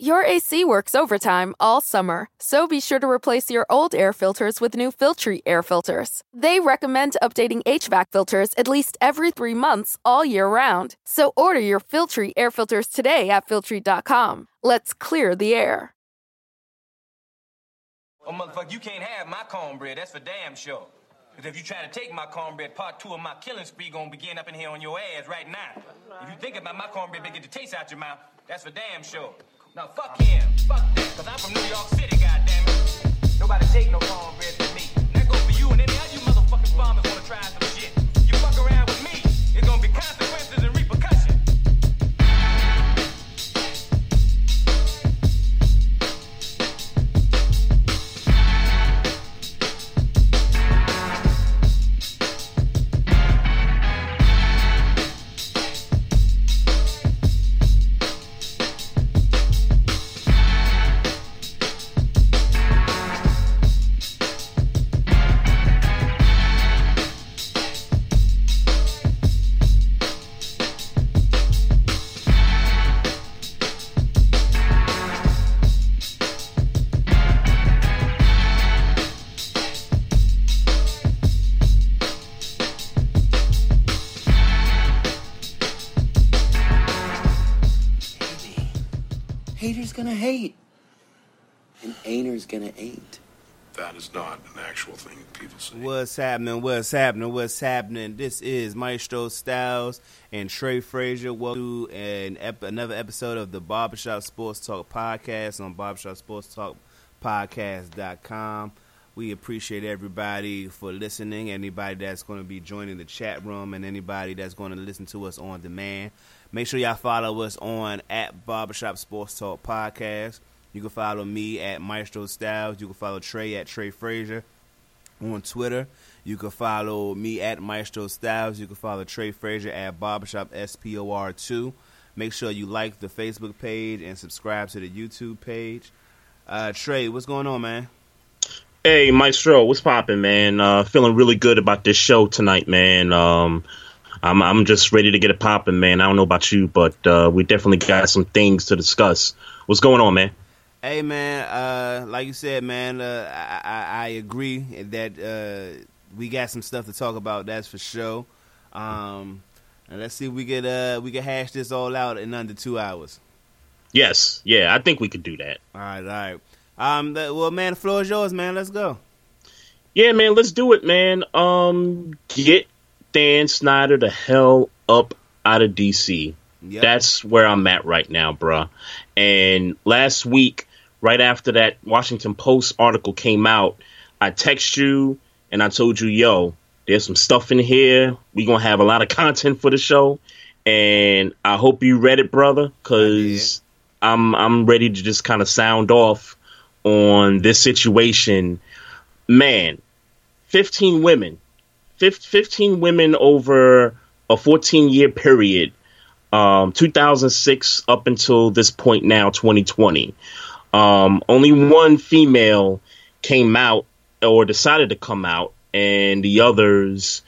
Your AC works overtime all summer, so be sure to replace your old air filters with new Filtry air filters. They recommend updating HVAC filters at least every three months all year round. So order your Filtry air filters today at Filtry.com. Let's clear the air. Oh, motherfucker, you can't have my cornbread. That's for damn sure. Because if you try to take my cornbread, part two of my killing spree gonna begin up in here on your ass right now. If you think about my cornbread, get the taste out your mouth. That's for damn sure. Now fuck him, fuck that, cause I'm from New York City, goddammit. Nobody take no cornbread from me. That goes for you and any other you motherfucking farmers wanna try some shit. You fuck around with me, it's gonna be consequences and gonna hate. And ain'ters gonna ain't. That is not an actual thing people say. What's happening? What's happening? What's happening? This is Maestro Styles and Trey Frazier. Welcome to an ep- another episode of the Barbershop Sports Talk podcast on Barbershop Sports Talk Podcast.com. We appreciate everybody for listening, anybody that's going to be joining the chat room, and anybody that's going to listen to us on demand. Make sure y'all follow us on at Barbershop Sports Talk Podcast. You can follow me at Maestro Styles. You can follow Trey at Trey Frazier on Twitter. You can follow me at Maestro Styles. You can follow Trey Frazier at Barbershop SPOR2. Make sure you like the Facebook page and subscribe to the YouTube page. Uh, Trey, what's going on, man? Hey, Maestro, what's popping, man? Uh, feeling really good about this show tonight, man. Um, I'm I'm just ready to get it popping, man. I don't know about you, but uh, we definitely got some things to discuss. What's going on, man? Hey, man. Uh, like you said, man, uh, I, I, I agree that uh, we got some stuff to talk about. That's for sure. Um, and let's see if we get uh we can hash this all out in under two hours. Yes, yeah, I think we could do that. All right, all right. Um, the, well, man, the floor is yours, man. Let's go. Yeah, man, let's do it, man. Um, get Dan Snyder the hell up out of DC. Yep. That's where I'm at right now, bruh. And last week, right after that Washington Post article came out, I text you and I told you, yo, there's some stuff in here. we gonna have a lot of content for the show. And I hope you read it, brother, because I'm I'm ready to just kind of sound off on this situation. Man, 15 women, 15 women over a 14 year period, um, 2006 up until this point now, 2020. Um, only one female came out or decided to come out, and the others,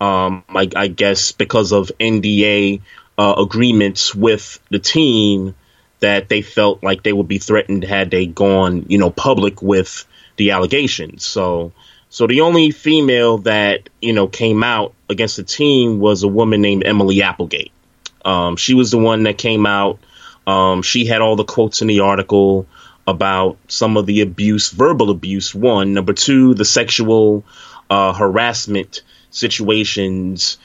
um, I, I guess, because of NDA uh, agreements with the team, that they felt like they would be threatened had they gone, you know, public with the allegations. So, so the only female that you know came out against the team was a woman named Emily Applegate. Um, she was the one that came out. Um, she had all the quotes in the article about some of the abuse, verbal abuse. One, number two, the sexual uh, harassment situations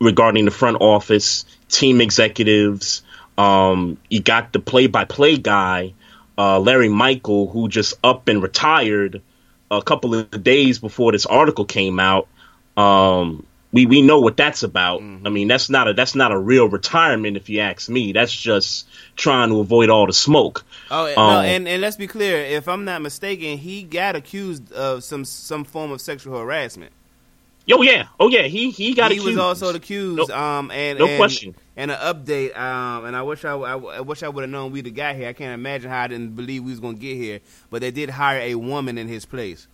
regarding the front office, team executives. Um, you got the play-by-play guy, uh, Larry Michael, who just up and retired a couple of days before this article came out. Um, we we know what that's about. I mean, that's not a that's not a real retirement, if you ask me. That's just trying to avoid all the smoke. Oh, no, Um, and and let's be clear. If I'm not mistaken, he got accused of some some form of sexual harassment. Oh yeah, oh yeah. He he got he accused. was also accused. No- um, and no and, question. And an update. Um, and I wish I, I, I wish I would have known we'd have got here. I can't imagine how I didn't believe we was gonna get here. But they did hire a woman in his place.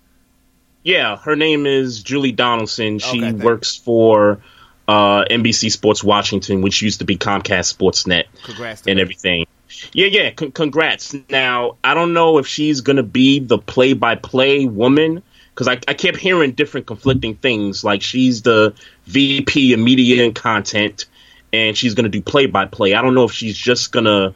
Yeah, her name is Julie Donaldson. She Okay, works for uh, NBC Sports Washington, which used to be Comcast Sportsnet Congrats to and everything. Yeah, yeah. Con- congrats. Now, I don't know if she's going to be the play by play woman because I, I kept hearing different conflicting things. Like she's the VP of media and content and she's going to do play by play. I don't know if she's just going to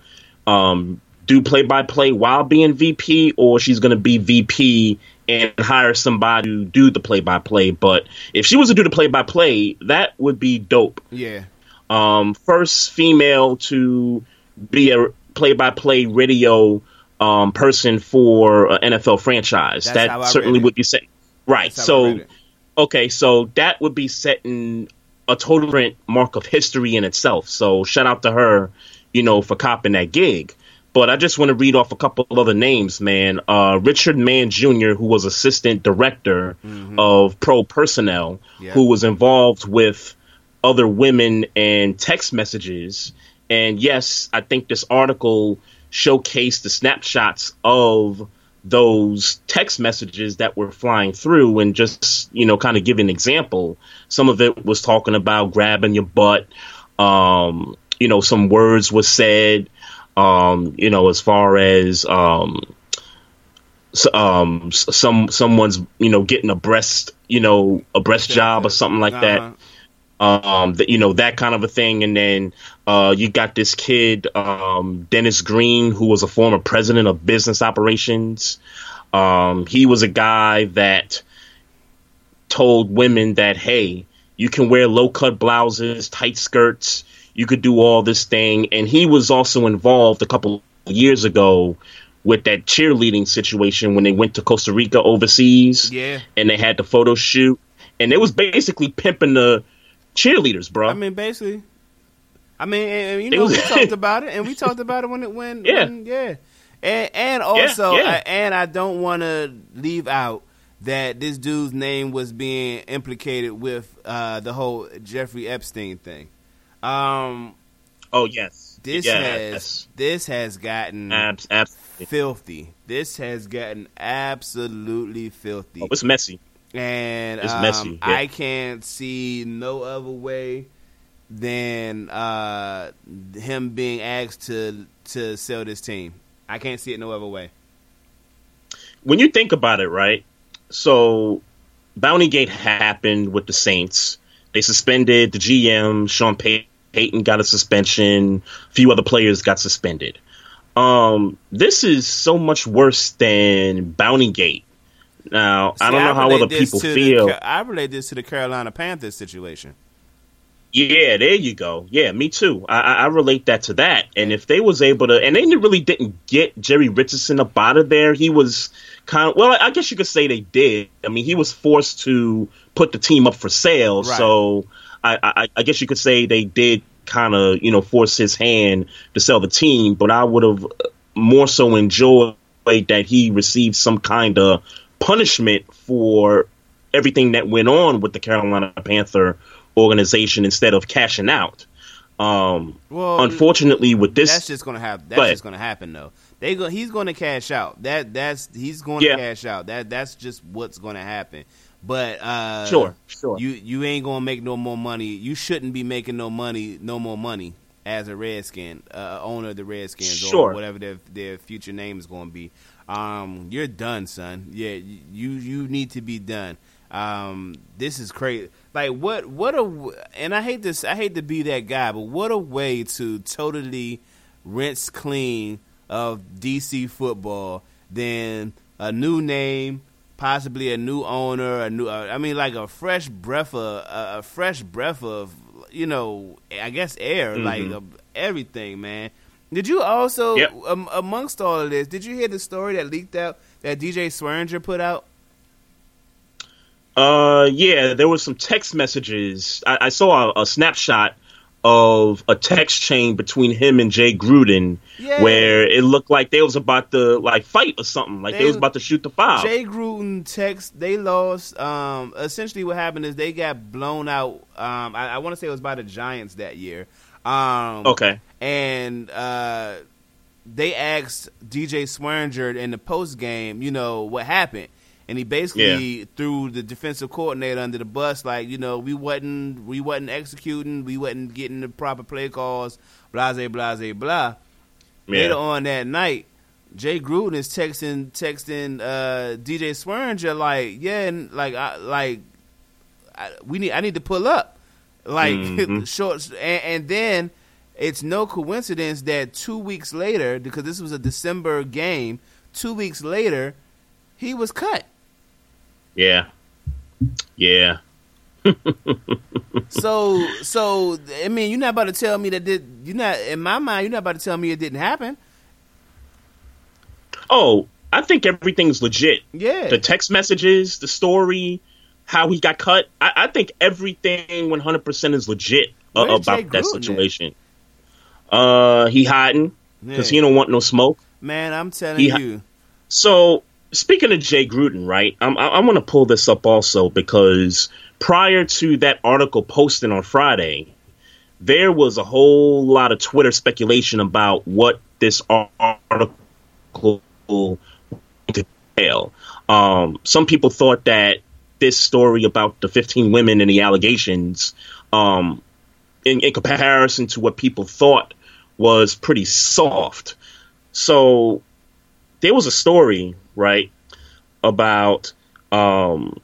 um, do play by play while being VP or she's going to be VP and hire somebody to do the play by play. But if she was to do the play by play, that would be dope. Yeah. Um, first female to be a play by play radio um, person for an NFL franchise. That's that certainly would be set. Right. That's how I read So, okay, so that would be setting a total different mark of history in itself. So shout out to her, you know, for copping that gig. But I just want to read off a couple of other names, man. Uh, Richard Mann Jr., who was assistant director of pro personnel, Yeah. who was involved with other women and text messages. And yes, I think this article showcased the snapshots of those text messages that were flying through and just, you know, kind of give an example. Some of it was talking about grabbing your butt. Um, you know, some words were said, um, you know, as far as, um, um, some, someone's, you know, getting a breast, you know, a breast job or something like that Uh-huh. Um that you know that kind of a thing. And then uh you got this kid um Dennis Greene who was a former president of business operations. Um he was a guy that told women that hey you can wear low cut blouses tight skirts you could do all this thing. And he was also involved a couple of years ago with that cheerleading situation when they went to Costa Rica overseas Yeah. and they had the photo shoot. And it was basically pimping the cheerleaders, bro. I mean, basically. I mean, and, and, you know, we talked about it, and we talked about it when it when Yeah. when, yeah, and and also, yeah. I, and I don't want to leave out that this dude's name was being implicated with uh, the whole Jeffrey Epstein thing. Um, oh yes, this yes. has this has gotten Abs- filthy. This has gotten absolutely filthy. Oh, it's messy. And It's um, messy, yeah. I can't see no other way than uh, him being asked to to sell this team. I can't see it no other way. When you think about it, right? So, Bountygate happened with the Saints. They suspended the GM. Sean Pay- Payton got a suspension. A few other players got suspended. Um, this is so much worse than Bountygate. Now, I don't know how other people to the feel. I relate this to the Carolina Panthers situation. Yeah, there you go. Yeah, me too. I, I I relate that to that. And if they was able to, and they really didn't get Jerry Richardson up out of there, he was kind of. Well, I guess you could say they did. I mean, he was forced to put the team up for sale, Right. so I, I, I guess you could say they did kind of, you know, force his hand to sell the team. But I would have more so enjoyed that he received some kind of punishment for everything that went on with the Carolina Panther organization instead of cashing out. Um, Well, unfortunately, with this, that's just gonna happen. That's ahead. just gonna happen though. They go. He's gonna cash out. That that's he's Yeah. to cash out. That that's just what's gonna happen. But uh, Sure, sure. You you ain't gonna make no more money. You shouldn't be making no money, no more money as a Redskin, uh, owner of the Redskins, Sure. or whatever their their future name is going to be. Um, you're done, son. Yeah, you you need to be done. Um, this is crazy. Like what what a and I hate this. I hate to be that guy, but what a way to totally rinse clean of DC football than a new name, possibly a new owner, a new. Uh, I mean, like a fresh breath of a, a fresh breath of you know, I guess air, like uh, everything, man. Did you also, Yep. um, amongst all of this, did you hear the story that leaked out that DJ Swearinger put out? uh, yeah, there was some text messages. I, I saw a, a snapshot of a text chain between him and Jay Gruden, Yeah. where it looked like they was about to like fight or something, like they, They- was about to shoot the foul. Jay Gruden text they lost. Um, essentially, what happened is they got blown out. Um, I, I want to say it was by the Giants that year. Um, okay, and uh, they asked DJ Swearinger in the post game, you know, what happened. And he basically threw the defensive coordinator under the bus, like you know, we wasn't we wasn't executing, we wasn't getting the proper play calls, blah blah blah blah. later on that night, Jay Gruden is texting texting uh, DJ Swearinger like, yeah, and like I like I, we need I need to pull up, like Mhm. shorts, and, and then it's no coincidence that two weeks later, because this was a December game, two weeks later, he was cut. Yeah. Yeah. So so I mean, you're not about to tell me that did you're not in my mind, you're not about to tell me it didn't happen. Oh, I think everything's legit. Yeah. The text messages, the story, how he got cut. I, I think everything 100% is legit uh, Where's Jay about that Gruden at? Uh, he hiding because Yeah. he don't want no smoke. Man, I'm telling He you. So speaking of Jay Gruden, right? I'm, I, I want to pull this up also because prior to that article posting on Friday, there was a whole lot of Twitter speculation about what this article entail. Um, some people thought that this story about the 15 women and the allegations, um, in, in comparison to what people thought, was pretty soft. So there was a story, right, about um,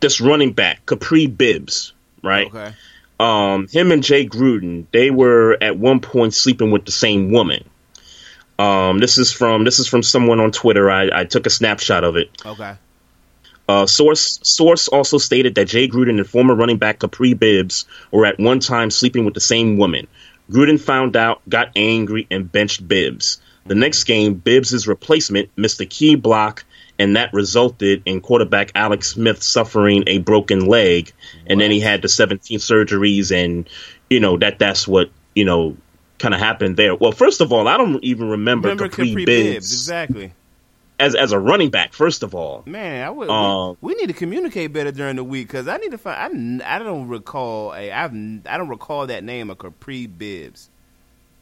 this running back, Kapri Bibbs, right? Okay. um, him and Jay Gruden, they were at one point sleeping with the same woman. Um, this is from this is from someone on Twitter. I, I took a snapshot of it. Okay. Uh, source source also stated that Jay Gruden and former running back Kapri Bibbs were at one time sleeping with the same woman. Gruden found out, got angry, and benched Bibbs. The next game, Bibbs' replacement missed a key block, and that resulted in quarterback Alex Smith suffering a broken leg, and then he had the 17 surgeries, and you know that that's what you know kind of happened there. Well, first of all, I don't even remember, Remember Kapri, Kapri Bibbs, Bibbs, exactly. As as a running back. First of all, Man, I would. Um, we, we need to communicate better during the week because I need to find. I, I don't recall a. I've I don't recall that name of Kapri Bibbs.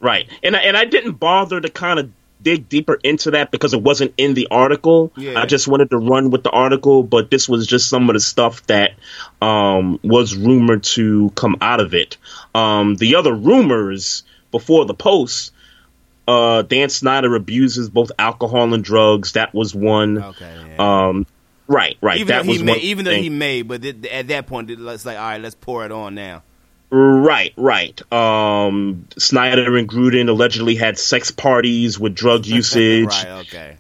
Right. And I, and I didn't bother to kind of dig deeper into that because it wasn't in the article. Yeah. I just wanted to run with the article, but this was just some of the stuff that um, was rumored to come out of it. Um, the other rumors before the post, uh, Dan Snyder abuses both alcohol and drugs. That was one. Okay. yeah. Um, right, right. even that though he was may, one even though thing. he may, but it, at that point, it's like, all right, let's pour it on now. Right, right. Um, Snyder and Gruden allegedly had sex parties with drug usage. right. Okay.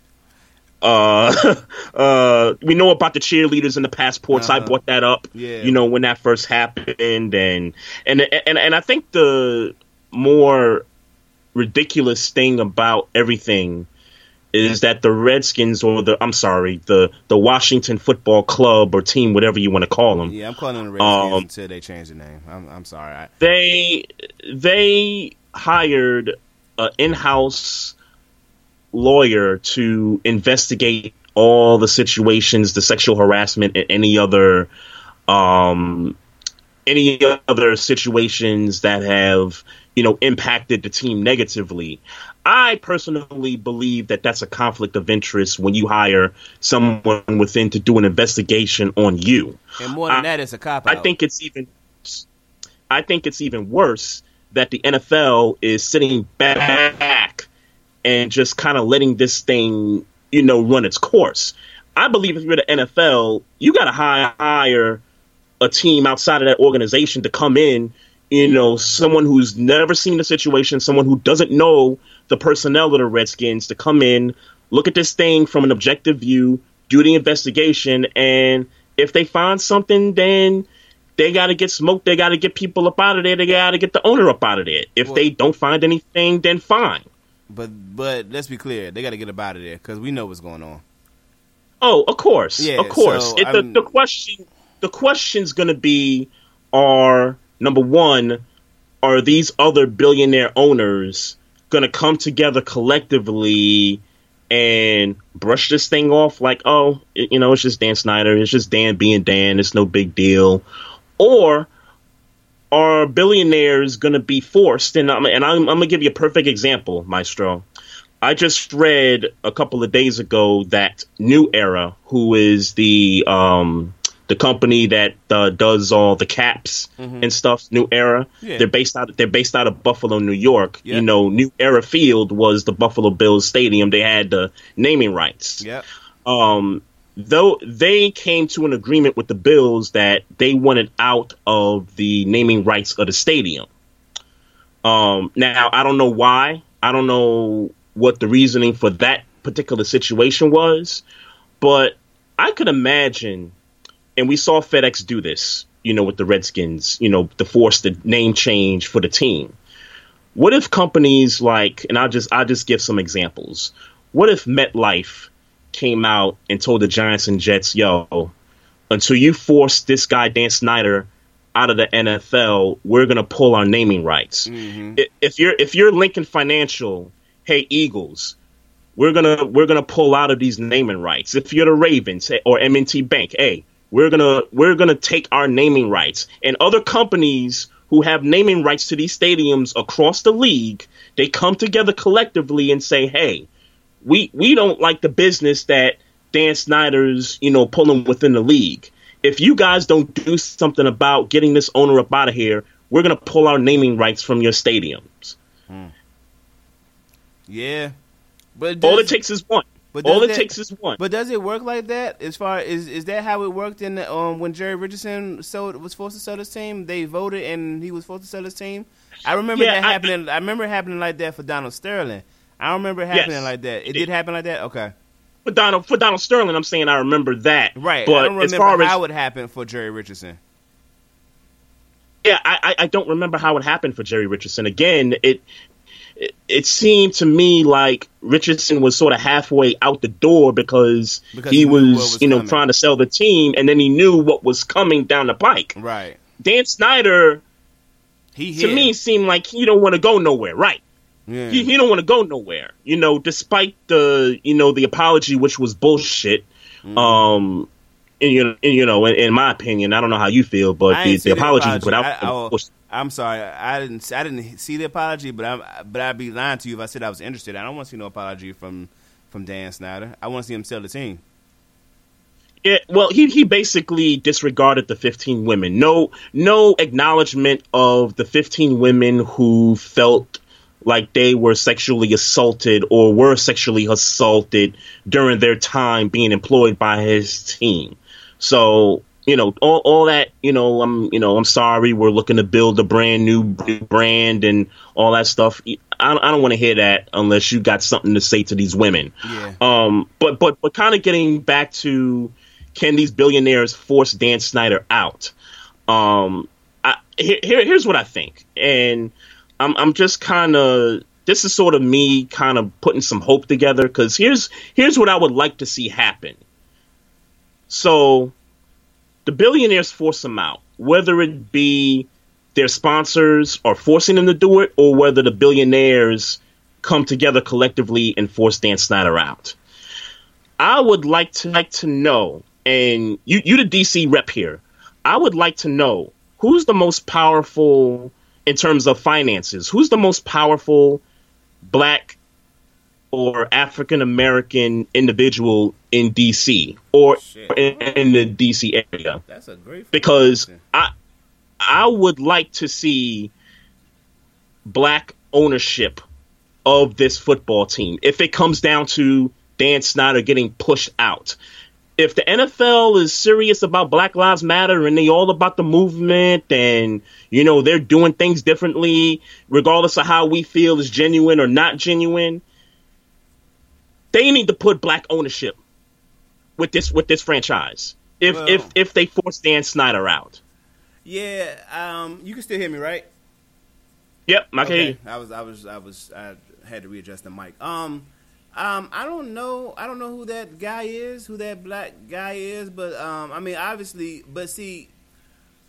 Uh, uh, we know about the cheerleaders and the passports. I Uh-huh. brought that up. Yeah. You know when that first happened, and and and and I think the more ridiculous thing about everything is that the Redskins or the I'm sorry the the Washington Football Club or team, whatever you want to call them, Yeah, I'm calling them the Redskins Um, until they change the name. I'm, I'm sorry. I, they they hired an in-house lawyer to investigate all the situations, the sexual harassment, and any other um, any other situations that have you know impacted the team negatively. I personally believe that that's a conflict of interest when you hire someone within to do an investigation on you. and more than I- that, it's a cop I think it's even I think it's even worse that the NFL is sitting back and just kind of letting this thing, you know, run its course. I believe if you're the NFL, you got to hire a team outside of that organization to come in, you know, someone who's never seen the situation, someone who doesn't know the personnel of the Redskins to come in, look at this thing from an objective view, do the investigation, and if they find something, then they got to get smoked. They got to get people up out of there. They got to get the owner up out of there. If Well- they don't find anything, then fine. But but let's be clear, they got to get up out of there because we know what's going on. Oh, of course, Yeah, of course. so, it, the, the question, the question's going to be: Are number one, are these other billionaire owners going to come together collectively and brush this thing off like, oh, you know, it's just Dan Snyder, it's just Dan being Dan, it's no big deal, or are billionaires going to be forced? And I'm, and I'm, I'm going to give you a perfect example, Maestro. I just read a couple of days ago that New Era, who is the um, the company that uh, does all the caps and stuff. New Era. Mm-hmm. Yeah. They're based out. They're based out of Buffalo, New York. Yeah. You know, New Era Field was the Buffalo Bills stadium. They had the naming rights Yep. um, though they came to an agreement with the Bills that they wanted out of the naming rights of the stadium. Um, now I don't know why. I don't know what the reasoning for that particular situation was, but I could imagine, and we saw FedEx do this, you know, with the Redskins, you know, to force the name change for the team. What if companies like, and I'll just I'll just give some examples. What if MetLife came out and told the Giants and Jets, "Yo, until you force this guy Dan Snyder out of the NFL, we're gonna pull our naming rights." Mm-hmm. I- If you're if you're Lincoln Financial, hey Eagles, we're gonna we're gonna pull out of these naming rights. If you're the Ravens or M&T Bank, hey, we're gonna we're gonna take our naming rights. And other companies who have naming rights to these stadiums across the league, they come together collectively and say, hey, we we don't like the business that Dan Snyder's you know pulling within the league. If you guys don't do something about getting this owner up out of here, we're gonna pull our naming rights from your stadiums. Hmm. Yeah. But All it takes is one. But All does it that- takes is one. But does it work like that? As far is is that how it worked in the, um when Jerry Richardson sold was forced to sell his team? They voted and he was forced to sell his team. I remember Yeah, that I- happening. I, remember it happening like that for Donald Sterling. I remember it happening Yes, like that. It, it did happen like that. Okay, for Donald for Donald Sterling, I'm saying I remember that. right. But I don't as far how as it happened for Jerry Richardson. yeah, I, I I don't remember how it happened for Jerry Richardson. Again, it it, it seemed to me like Richardson was sort of halfway out the door because, Because he he was, was you know coming. trying to sell the team, and then he knew what was coming down the pike. Right. Dan Snyder He to me seemed like he don't want to go nowhere. Right. yeah. he, he don't want to go nowhere. You know, despite the you know the apology, which was bullshit. Mm-hmm. Um, and, you know, and, you know, in, in my opinion, I don't know how you feel, but I the, the apology, without I, I, bullshit. I'm sorry. I didn't. I didn't see the apology, but I'm. But I'd be lying to you if I said I was interested. I don't want to see no apology from from Dan Snyder. I want to see him sell the team. Yeah, well, he he basically disregarded the 15 women. No, no acknowledgement of the 15 women who felt like they were sexually assaulted or were sexually assaulted during their time being employed by his team. So, you know, all, all that, you know, I'm, you know, I'm sorry. We're looking to build a brand new brand and all that stuff. I, I don't want to hear that unless you got something to say to these women. Yeah. Um, but but but kind of getting back to can these billionaires force Dan Snyder out? Um, I, here, here here's what I think, and I'm I'm just kind of this is sort of me kind of putting some hope together because here's here's what I would like to see happen. So, the billionaires force them out, whether it be their sponsors are forcing them to do it, or whether the billionaires come together collectively and force Dan Snyder out. I would like to like to know, and you you the DC rep here. I would like to know who's the most powerful in terms of finances. Who's the most powerful black or African American individual in DC or in, in the DC area? That's a great because I I would like to see black ownership of this football team if it comes down to Dan Snyder getting pushed out. If the NFL is serious about Black Lives Matter and they all about the movement and you know they're doing things differently regardless of how we feel is genuine or not genuine, they need to put black ownership with this with this franchise. If Well- if if they force Dan Snyder out. Yeah. Um. You can still hear me, right? Yep, I can you. I was. I was. I was. I had to readjust the mic. Um. Um. I don't know. I don't know who that guy is. Who that black guy is. But um. I mean, obviously. But see.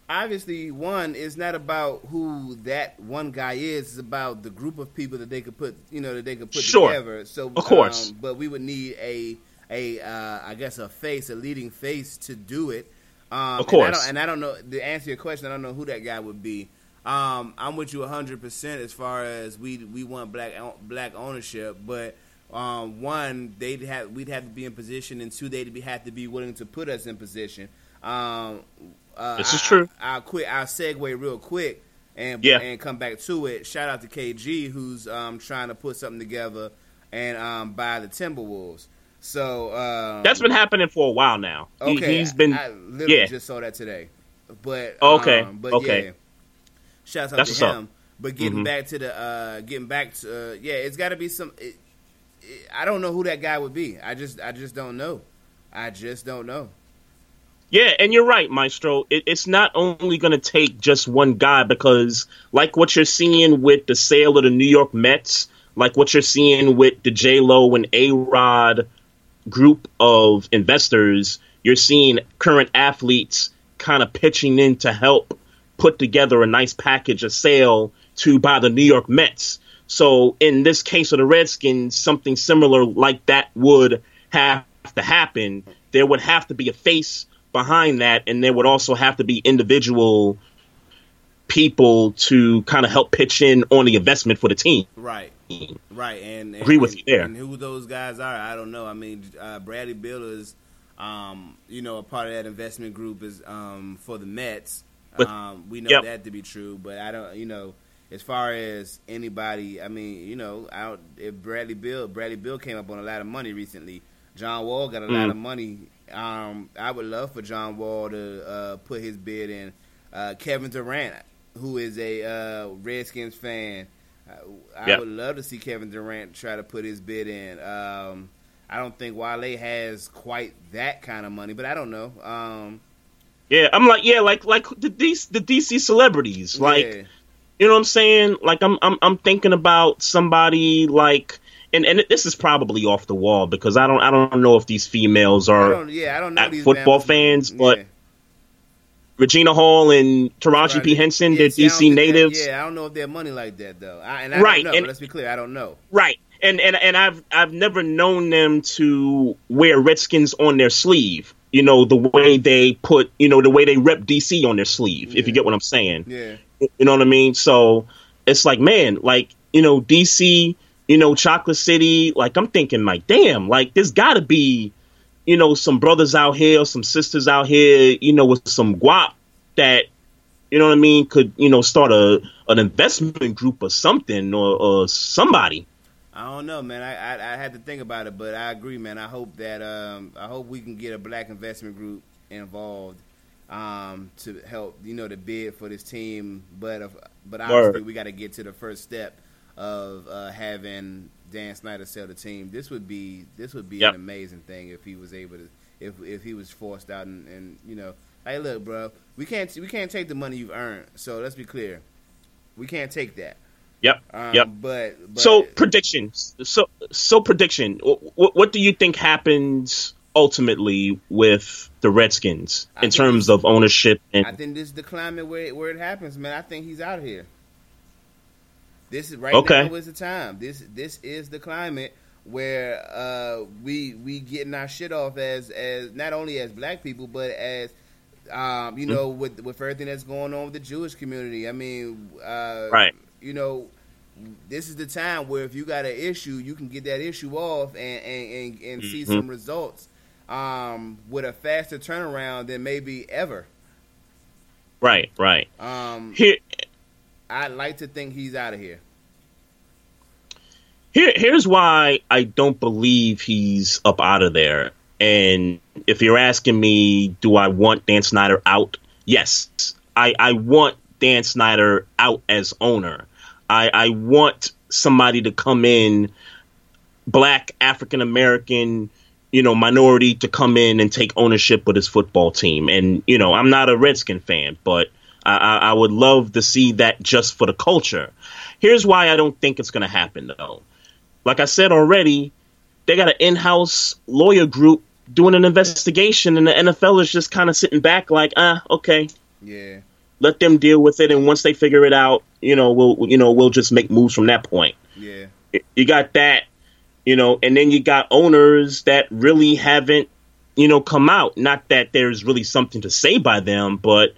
Obviously, one is not about who that one guy is. It's about the group of people that they could put, you know, that they could put Sure. together. So, Of course. um, but we would need a, a, uh, I guess, a face, a leading face to do it. Um, Of course. and I, don't, and I don't know to answer your question. I don't know who that guy would be. Um, I'm with you 100 percent as far as we we want black black ownership, but um, one they'd have we'd have to be in position, and two they'd be, have to be willing to put us in position. Um, uh, This is I- true. I, will quit. I'll segue real quick and Yeah. and come back to it. Shout out to KG who's um, trying to put something together and um, buy the Timberwolves. So um, That's been happening for a while now. Okay, He, has been, I, I literally yeah. just saw that today. But Okay, um, but okay. yeah. Shouts out That's to him. But getting Mhm. back to the uh, getting back to uh, yeah, it's got to be some. It, it, I don't know who that guy would be. I just I just don't know. I just don't know. Yeah, and you're right, Maestro. It, it's not only going to take just one guy because, like what you're seeing with the sale of the New York Mets, like what you're seeing with the J Lo and A Rod group of investors, you're seeing current athletes kind of pitching in to help put together a nice package, of sale to buy the New York Mets. So in this case of the Redskins, something similar like that would have to happen. There would have to be a face behind that, and there would also have to be individual people to kind of help pitch in on the investment for the team. Right. Right, and, and Agree with and, you there. And who those guys are, I don't know. I mean, uh, Bradley Beal is, um, you know, a part of that investment group is um, for the Mets. But- um, we know yep. that to be true, but I don't, you know, as far as anybody, I mean, you know, I don't, if Bradley Beal, Bradley Beal came up on a lot of money recently. John Wall got a lot Mm. of money. Um, I would love for John Wall to uh, put his bid in. Uh, Kevin Durant, who is a uh, Redskins fan, I, I would love to see Kevin Durant try to put his bid in. Um, I don't think Wale has quite that kind of money, but I don't know. Um, Yeah, I'm like, yeah, like like the DC, the DC celebrities, like yeah. you know what I'm saying? Like I'm I'm I'm thinking about somebody like. And, and this is probably off the wall because I don't I don't know if these females I are don't, yeah, I don't know football fans, but yeah. Regina Hall and Taraji P Henson, Yeah, they're see, DC think that- natives. yeah, I don't know if they're money like that though. I, and I Right, don't know. and- let's be clear, I don't know. Right. And and and I've I've never known them to wear Redskins on their sleeve. You know the way they put, you know the way they rep DC on their sleeve. If you get what I'm saying, Yeah, you know what I mean. So it's like, man, like you know DC, you know Chocolate City. Like I'm thinking, like, damn, like there's got to be, you know, some brothers out here, some sisters out here, you know, with some guap that you know what I mean, could you know start a an investment group or something or, or somebody. I don't know, man. I, I I had to think about it, but I agree, man. I hope that um I hope we can get a black investment group involved um to help you know to bid for this team. But if, but obviously Word. we got to get to the first step of uh, having Dan Snyder sell the team. This would be this would be Yep. an amazing thing if he was able to if if he was forced out and, and you know hey look bro we can't we can't take the money you've earned so let's be clear we can't take that Yep. um, yep. but, but So predictions. So so prediction. What, what do you think happens ultimately with the Redskins I in think terms of ownership and I think this is the climate where it, where it happens, man. I think he's out of here. This is right Okay. now is the time. This this is the climate where uh, we we getting our shit off as as not only as black people but as um, you know with with everything that's going on with the Jewish community. I mean, uh, Right. You know, this is the time where if you got an issue, you can get that issue off and and, and, and see Mhm. some results um, with a faster turnaround than maybe ever. right, right. Um, Here I'd like to think he's out of here. Here, here's why I don't believe he's up out of there. And if you're asking me, do I want Dan Snyder out? Yes, I, I want Dan Snyder out as owner. I, I want somebody to come in, black, African American, you know, minority to come in and take ownership of this football team. And, you know, I'm not a Redskin fan, but I, I, would love to see that just for the culture. Here's why I don't think it's going to happen, though like I said already, they got an in-house lawyer group doing an investigation, and the NFL is just kind of sitting back, like, ah, okay, Yeah. let them deal with it, and once they figure it out, you know, we'll, you know, we'll just make moves from that point. Yeah. You got that, you know, and then you got owners that really haven't, you know, come out. Not that there's really something to say by them, but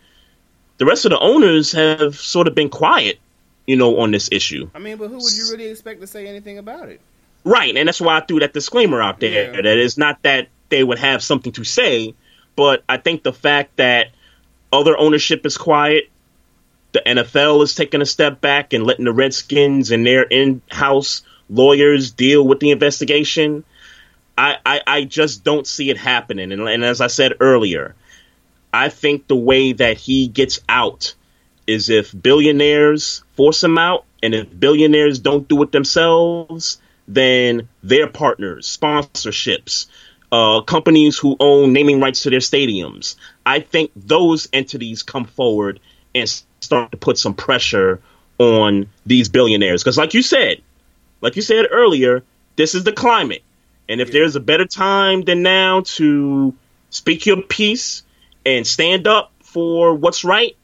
the rest of the owners have sort of been quiet, you know, on this issue. I mean, but who would you really expect to say anything about it? Right, and that's why I threw that disclaimer out there Yeah. that it's not that they would have something to say, but I think the fact that other ownership is quiet, the NFL is taking a step back and letting the Redskins and their in-house lawyers deal with the investigation. I, I, I just don't see it happening. And, and as I said earlier, I think the way that he gets out is if billionaires force him out, and if billionaires don't do it themselves, then their partners, sponsorships, uh, companies who own naming rights to their stadiums. I think those entities come forward and start to put some pressure on these billionaires. Because, like you said, like you said earlier, this is the climate. And if there's a better time than now to speak your piece and stand up for what's right,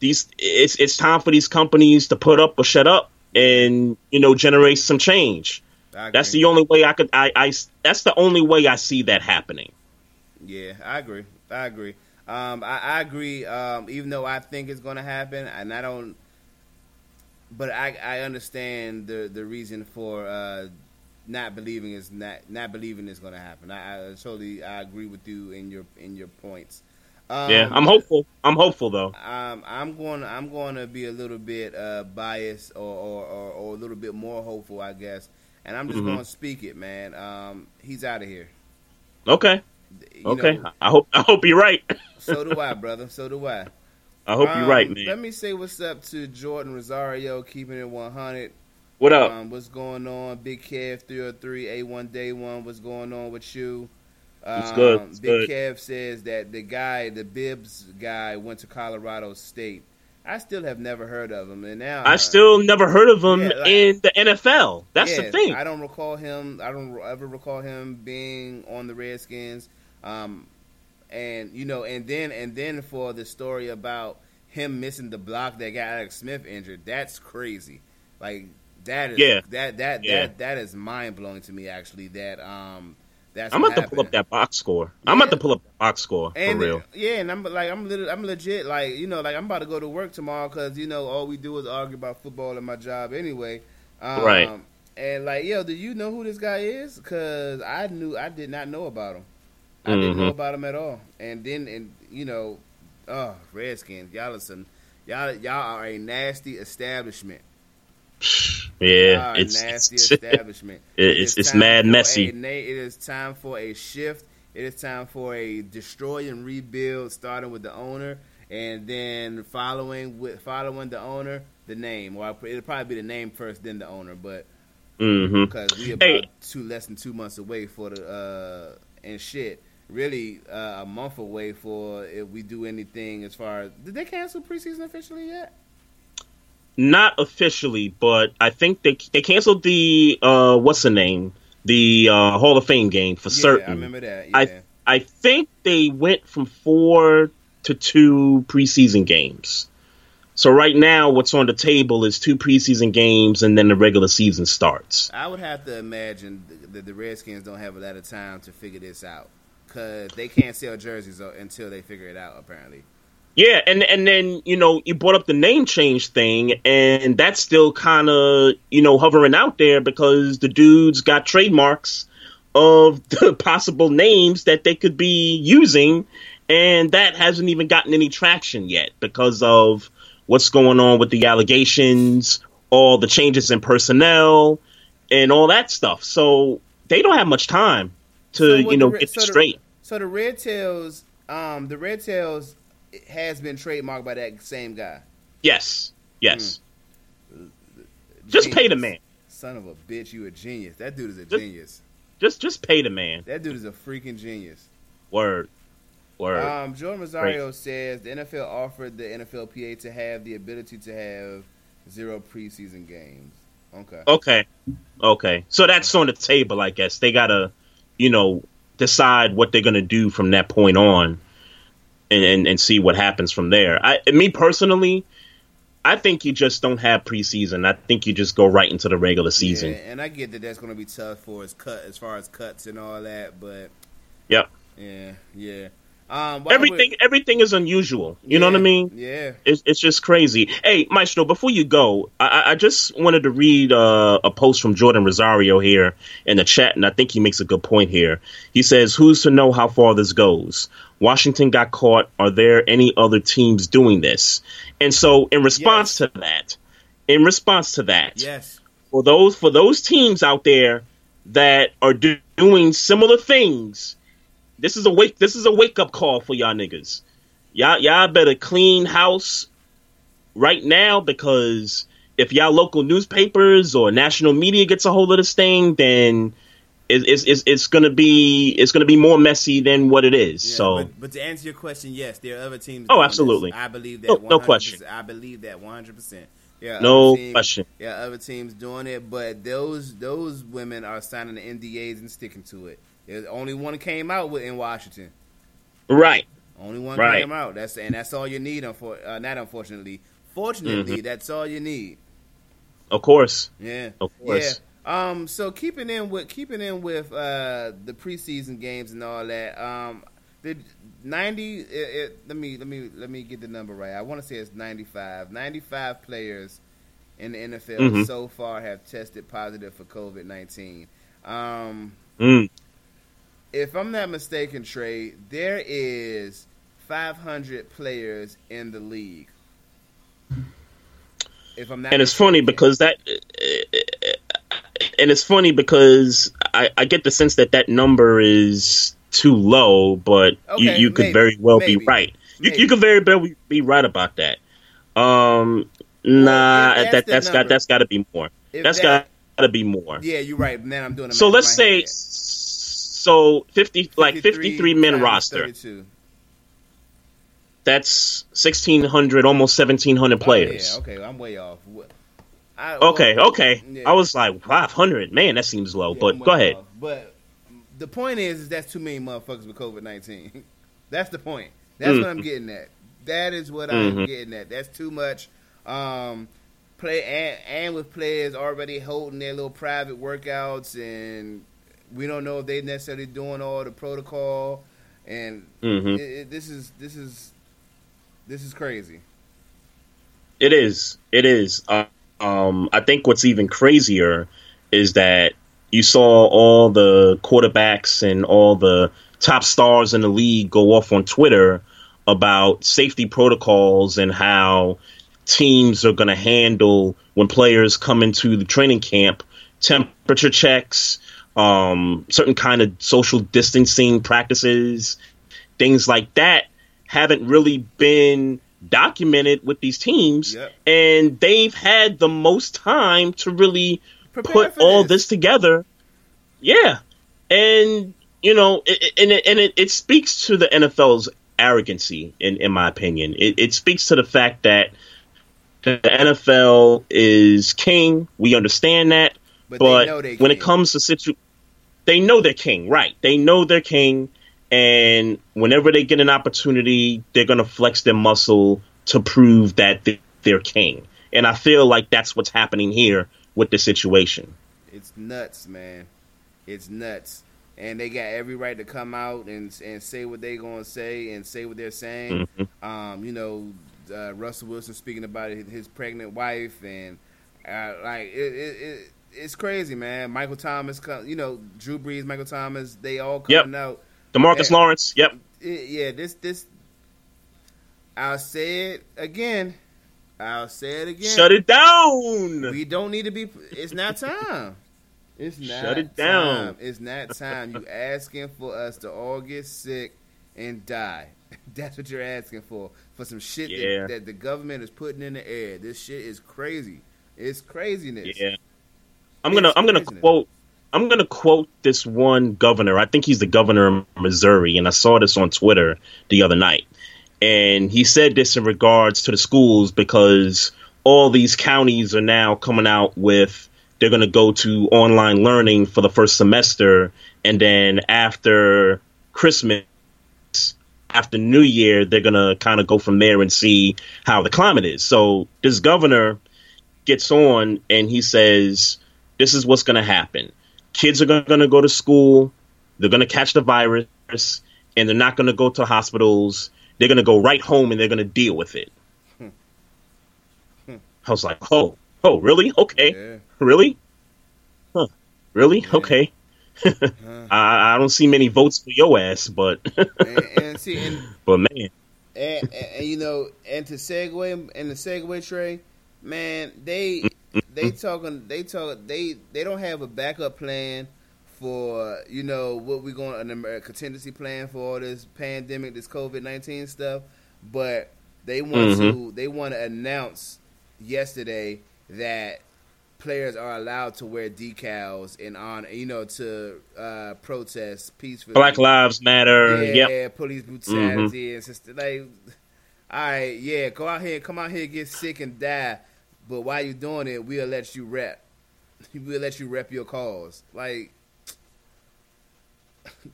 these it's it's time for these companies to put up or shut up and you know generate some change. That's the only way I could I, I that's the only way I see that happening. Yeah, I agree. I agree. Um, I, I agree. Um, even though I think it's going to happen, and I don't, but I, I understand the the reason for uh, not believing is not not believing it's going to happen. I, I totally I agree with you in your in your points. Um, yeah, I'm hopeful. I'm hopeful though. Um, I'm going. I'm going to be a little bit uh, biased or, or, or, or, a little bit more hopeful, I guess. And I'm just mm-hmm. going to speak it, man. Um, he's out of here. Okay. You okay. Know, I hope. I hope you're right. so do I, brother. So do I. I hope you're right, um, man. Let me say what's up to Jordan Rosario, keeping it 100. What up? Um, what's going on? Big Kev 303, A1 Day 1. What's going on with you? It's good. It's Big good. Kev says that the guy, the Bibbs guy, went to Colorado State. I still have never heard of him, and now I still never heard of him yeah, like, in the NFL. That's yes, the thing. I don't recall him. I don't ever recall him being on the Redskins. Um, and you know, and then and then for the story about him missing the block that got Alex Smith injured, that's crazy. Like that is yeah. that that yeah. that that is mind blowing to me. Actually, that um. That's I'm about to pull up that box score. Yeah. I'm about to pull up the box score and, for real. Yeah, and I'm like, I'm little, I'm legit. Like, you know, like I'm about to go to work tomorrow because you know all we do is argue about football in my job anyway. Um, right. And like, yo, do you know who this guy is? Because I knew, I did not know about him. I mm-hmm. didn't know about him at all. And then, and you know, oh, Redskins, y'all listen, y'all, y'all are a nasty establishment. Yeah, it's nasty it's, establishment. It's it it's mad messy. A, it is time for a shift. It is time for a destroy and rebuild, starting with the owner, and then following with following the owner, the name. Or it'll probably be the name first, then the owner. But mm-hmm. because we about hey. two less than two months away for the uh, and shit. Really, uh, a month away for if we do anything as far as did they cancel preseason officially yet? Not officially, but I think they they canceled the uh, what's the name the uh, Hall of Fame game for yeah, certain. I remember that. Yeah. I I think they went from four to two preseason games. So right now, what's on the table is two preseason games, and then the regular season starts. I would have to imagine that the Redskins don't have a lot of time to figure this out because they can't sell jerseys until they figure it out. Apparently. Yeah, and and then you know you brought up the name change thing, and that's still kind of you know hovering out there because the dudes got trademarks of the possible names that they could be using, and that hasn't even gotten any traction yet because of what's going on with the allegations, all the changes in personnel, and all that stuff. So they don't have much time to so you know the, get so straight. The, so the Red Tails, um, the Red Tails has been trademarked by that same guy. Yes. Yes. Mm. Just pay the man. Son of a bitch, you a genius. That dude is a just, genius. Just just pay the man. That dude is a freaking genius. Word. Word. Um, Jordan Rosario Great. says the NFL offered the NFLPA to have the ability to have zero preseason games. Okay. Okay. Okay. So that's on the table, I guess. They gotta, you know, decide what they're gonna do from that point on and, and, and see what happens from there. I, me personally, I think you just don't have preseason. I think you just go right into the regular season. Yeah, and I get that that's going to be tough for as cut as far as cuts and all that, but yep, yeah, yeah. Um, everything everything is unusual. You know what I mean? Yeah. It's, it's just crazy. Hey, Maestro, before you go, I, I- I just wanted to read uh, a post from Jordan Rosario here in the chat, and I think he makes a good point here. He says, Who's to know how far this goes? Washington got caught. Are there any other teams doing this? And so, in response to that, in response to that, Yes. for those for those teams out there that are do- doing similar things, this is a wake this is a wake up call for y'all niggas. Y'all y'all better clean house right now because if y'all local newspapers or national media gets a hold of this thing, then it, it's, it's it's gonna be it's gonna be more messy than what it is. Yeah, so but, but to answer your question, yes, there are other teams. Oh, absolutely. I believe that. No- no 100%. question. I believe that one hundred percent. Yeah, No teams- question. Yeah, other teams doing it, but those those women are signing the NDAs and sticking to it. There's only one came out with in Washington. right, Only one Right. came out. That's and that's all you need. Unfor- uh, not unfortunately, fortunately, Mm-hmm. that's all you need. of course, Yeah, Of course. Yeah. Um. So keeping in with keeping in with uh, the preseason games and all that. Um. The ninety. It, it, let me let me let me get the number right. I want to say it's 95. 95 players in the NFL Mhm. so far have tested positive for COVID nineteen. Um. mm, If I'm not mistaken, Trey, there is 500 players in the league. If I'm not and it's funny because that and it's funny because I, I get the sense that that number is too low but you, Okay, you could maybe, very well maybe, be right you, maybe. you could very well be right about that um nah if that's that the that's got that's got to be more that's that- got to be more Yeah, you're right. Now I'm doing. So let's say head. so 50 like 53 men roster 32. that's 1600 almost 1700 players Oh, yeah, okay, I'm way off. I, okay well, okay yeah. i was like 500 man that seems low Yeah, but go ahead off. But the point is, is that's too many motherfuckers with COVID nineteen. that's the point. That's what I'm getting at. That is what I'm Mhm. getting at. That's too much. Um, play and, and with players already holding their little private workouts, and we don't know if they necessarily doing all the protocol. And Mhm. it, it, this is this is this is crazy. It is. It is. Uh, um, I think what's even crazier is that you saw all the quarterbacks and all the top stars in the league go off on Twitter about safety protocols and how teams are going to handle when players come into the training camp, temperature checks, um, certain kind of social distancing practices, things like that haven't really been documented with these teams Yep. and they've had the most time to really Prepare put all this. this together. Yeah. And you know it, and, it, and it, it speaks to the nfl's arrogancy in, in my opinion. It, it speaks to the fact that the nfl is king. We understand that. But but, they know they when it comes to situ they know they're king. Right. They know they're king and whenever they get an opportunity they're going to flex their muscle to prove that they- they're king and i feel like that's what's happening here with the situation It's nuts, man. It's nuts. And they got every right to come out and and say what they're gonna say and say what they're saying. Um, you know, uh, Russell Wilson speaking about his, pregnant wife and uh, like it, it, it, it's crazy, man. Michael Thomas, you know, Drew Brees, Michael Thomas, they all Yep. coming out. Demarcus lawrence yep yeah, this this. I'll say it again. I'll say it again. shut it down We don't need to be. It's not time. It's not. Shut it down. Time. It's not time. You asking for us to all get sick and die. That's what you're asking for. For some shit Yeah. that, that the government is putting in the air. This shit is crazy. It's craziness. Yeah. I'm gonna It's I'm gonna quote I'm gonna quote this one governor. I think he's the governor of Missouri, and I saw this on Twitter the other night. And he said this in regards to the schools because all these counties are now coming out with they're gonna go to online learning for the first semester, and then after Christmas, after New Year, they're gonna kind of go from there and see how the climate is. So this governor gets on and he says, This is what's going to happen. Kids are going to go to school, they're going to catch the virus, and they're not going to go to hospitals. They're going to go right home and they're going to deal with it. I was like, oh, oh, really? Okay, Yeah. really? Huh. Really? Okay. I, I don't see many votes for your ass, but and, and see, and, but man, and, and, and, you know, and to segue and the segue tray, man, they they mm-hmm. talking, they talk, they they don't have a backup plan for you know what we're going an a contingency plan for all this pandemic, this COVID nineteen stuff, but they want to mm-hmm. they want to announce yesterday that players are allowed to wear decals in honor, you know, to uh, protest peacefully. Black Lives Matter. Yeah, yep. yeah, police brutality mm-hmm. and sister like all right, yeah, go out here, come out here, get sick and die. But while you're doing it, we'll let you rep. We'll let you rep your cause. Like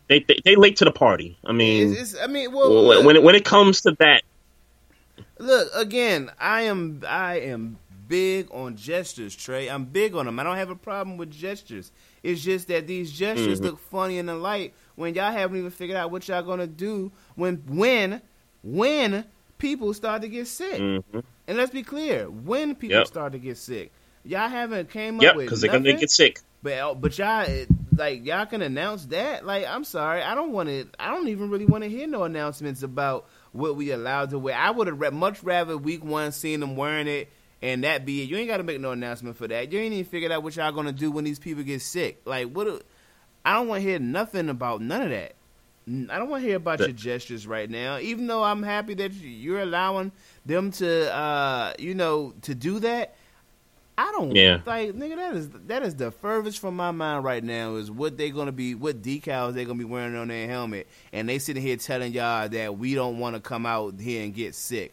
They, they they late to the party. I mean, it's, it's I mean, well, when when it, when it comes to that, Look again. I am I am big on gestures, Trey. I'm big on them. I don't have a problem with gestures. It's just that these gestures Mm-hmm. look funny in the light when y'all haven't even figured out what y'all gonna do when when when people start to get sick. Mhm. And let's be clear, when people Yep. start to get sick, y'all haven't came yep, up with because they're gonna get sick. But uh, but y'all eh, like y'all can announce that. Like I'm sorry, I don't want to. I don't even really want to hear no announcements about what we allowed to wear. I would have much rather week one seen them wearing it and that be it. You ain't got to make no announcement for that. You ain't even figured out what y'all gonna do when these people get sick. Like what? I don't want to hear nothing about none of that. I don't want to hear about your gestures right now. Even though I'm happy that you- you're allowing them to, uh, you know, to do that. I don't Yeah. like nigga. That is that is the furthest from my mind right now. Is what they gonna be, what decals they gonna be wearing on their helmet, and they sitting here telling y'all that we don't want to come out here and get sick.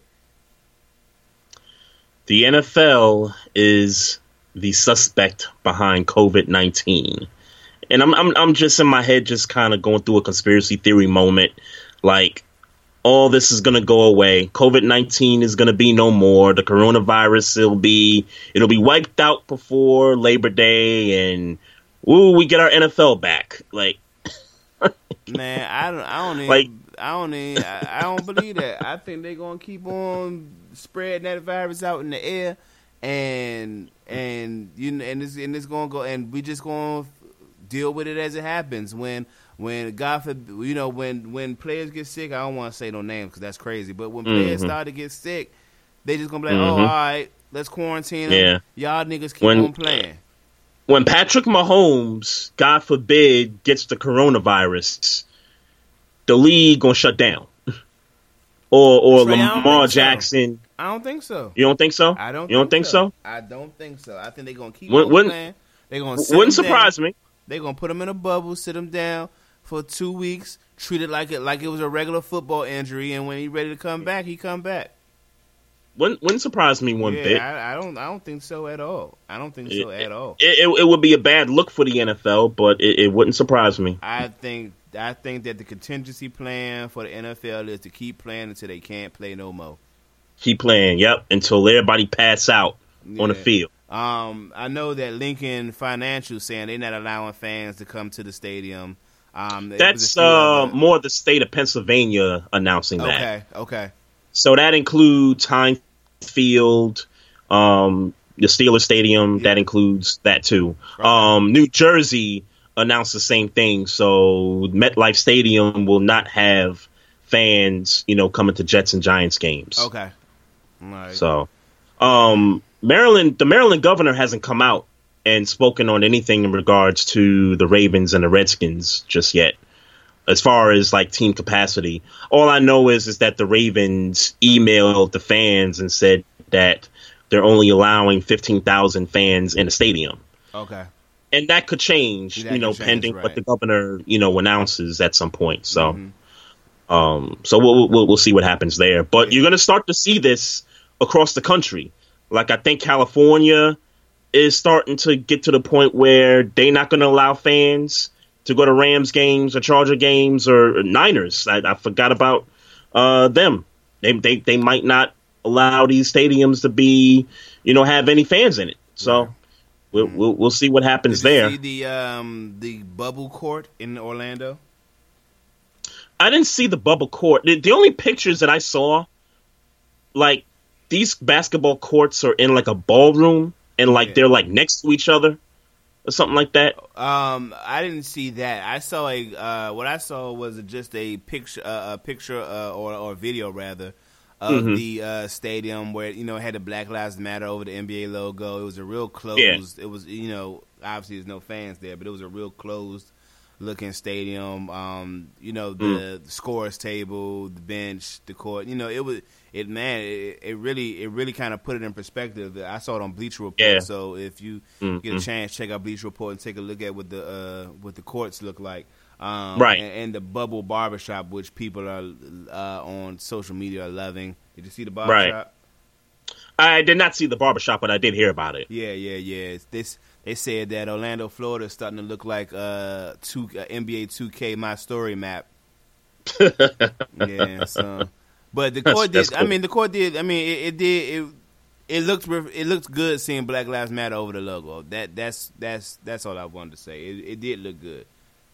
The NFL is the suspect behind COVID nineteen, and I'm I'm I'm just in my head, just kind of going through a conspiracy theory moment, like. All this is gonna go away. COVID nineteen is gonna be no more. The coronavirus will be it'll be wiped out before Labor Day, and ooh, we get our NFL back. Like Man, I don't, I don't even, Like- I don't even, I, I don't believe that. I think they're gonna keep on spreading that virus out in the air, and and you know, and it's and it's gonna go, and we just gonna deal with it as it happens. When when God forbid, you know, when when players get sick, I don't want to say no names because that's crazy. But when players Mhm. start to get sick, they just gonna be like, Mhm. oh, all right, let's quarantine them. Yeah. Y'all niggas keep When- on playing. when Patrick Mahomes, God forbid, gets the coronavirus, the league gonna shut down. Or or Trey, I Lamar so. Jackson. I don't think so. You don't think so? I don't. You don't think so? I don't think so. I think they're gonna keep wouldn't- playing. They're gonna Wouldn't surprise down. me. They're gonna put him in a bubble, sit him down for two weeks, treat it like it like it was a regular football injury, and when he's ready to come back, he come back. Wouldn't wouldn't surprise me one yeah, bit. I, I don't. I don't think so at all. I don't think so It- at all. It, it, it would be a bad look for the NFL, but it, it wouldn't surprise me. I think. I think that the contingency plan for the NFL is to keep playing until they can't play no more. Keep playing, yep, until everybody pass out on the field. Um, I know that Lincoln Financial saying they're not allowing fans to come to the stadium. Um, there was a That's uh, other- more the state of Pennsylvania announcing that. okay. Okay. So that includes Heinz Field, um, the Steelers Stadium. Yeah. That includes that too. Right. Um, New Jersey announced the same thing. So MetLife Stadium will not have fans, you know, coming to Jets and Giants games. Okay. All right. So, um, Maryland, the Maryland governor hasn't come out and spoken on anything in regards to the Ravens and the Redskins just yet. As far as like team capacity, all I know is is that the Ravens emailed the fans and said that they're only allowing fifteen thousand fans in the stadium, okay. and that could change, That you know, change, pending right. what the governor, you know, announces at some point. So, Mhm. um, so we'll, we'll we'll see what happens there. But you're gonna start to see this across the country. Like I think California is starting to get to the point where they're not gonna allow fans to go to Rams games or Charger games or Niners. I, I forgot about uh, them. They, they they might not allow these stadiums to be, you know, have any fans in it. So we'll, we'll we'll see what happens Did you there. see the um the bubble court in Orlando? I didn't see the bubble court. The, the only pictures that I saw, like these basketball courts are in like a ballroom and like Yeah. they're like next to each other or something like that. Um, I didn't see that. I saw a uh, what I saw was just a picture, uh, a picture uh, or or video rather of Mhm. the uh, stadium where you know it had the Black Lives Matter over the NBA logo. It was a real closed. It was you know obviously there's no fans there, but it was a real closed looking stadium. Um, you know the, the scores table, the bench, the court. You know it was it man. It, it really it really kind of put it in perspective. I saw it on Bleacher Report. Yeah. So if you Mhm. get a chance, check out Bleacher Report and take a look at what the uh, what the courts look like. Um, Right. and, and the bubble barbershop, which people are uh, on social media are loving. Did you see the barbershop? I did not see the barbershop, but I did hear about it. Yeah, yeah, yeah. It's this they said that Orlando, Florida, is starting to look like uh, two uh, NBA 2K My Story map. yeah, so but the court did. I mean, the court did. I mean, it, it did. It it looked it looked good seeing Black Lives Matter over the logo. That that's that's that's all I wanted to say. It, it did look good.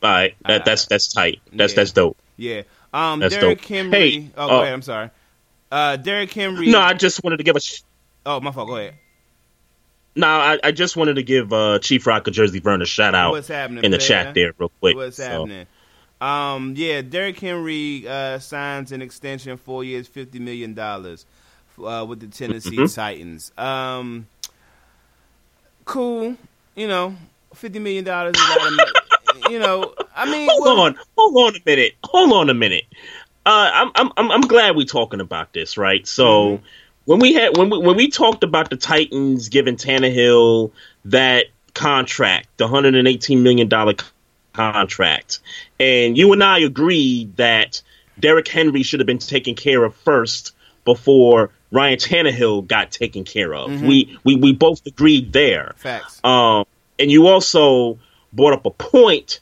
All right, that, that's that's tight. That's yeah. that's dope. Yeah. Um, That's Derrick dope. Henry. Hey, oh, uh, ahead. I'm sorry. Uh, Derrick Henry. No, I just wanted to give a. Sh- oh, my fault. Go ahead. no, I, I just wanted to give uh, Chief Rock of Jersey Vern a shout out What's happening in the chat there, real quick. What's So, happening? Um, yeah, Derrick Henry uh, signs an extension, four years, fifty million dollars, uh, with the Tennessee Mhm. Titans. Um, cool, you know, fifty million dollars is a lot of money. you know, I mean, Hold well, on, hold on a minute, hold on a minute. Uh, I'm I'm I'm I'm glad we're talking about this, right? So Mhm. when we had when we when we talked about the Titans giving Tannehill that contract, the 118 million dollar contract, and you and I agreed that Derrick Henry should have been taken care of first before Ryan Tannehill got taken care of. Mhm. We we we both agreed there. facts. Um, and you also brought up a point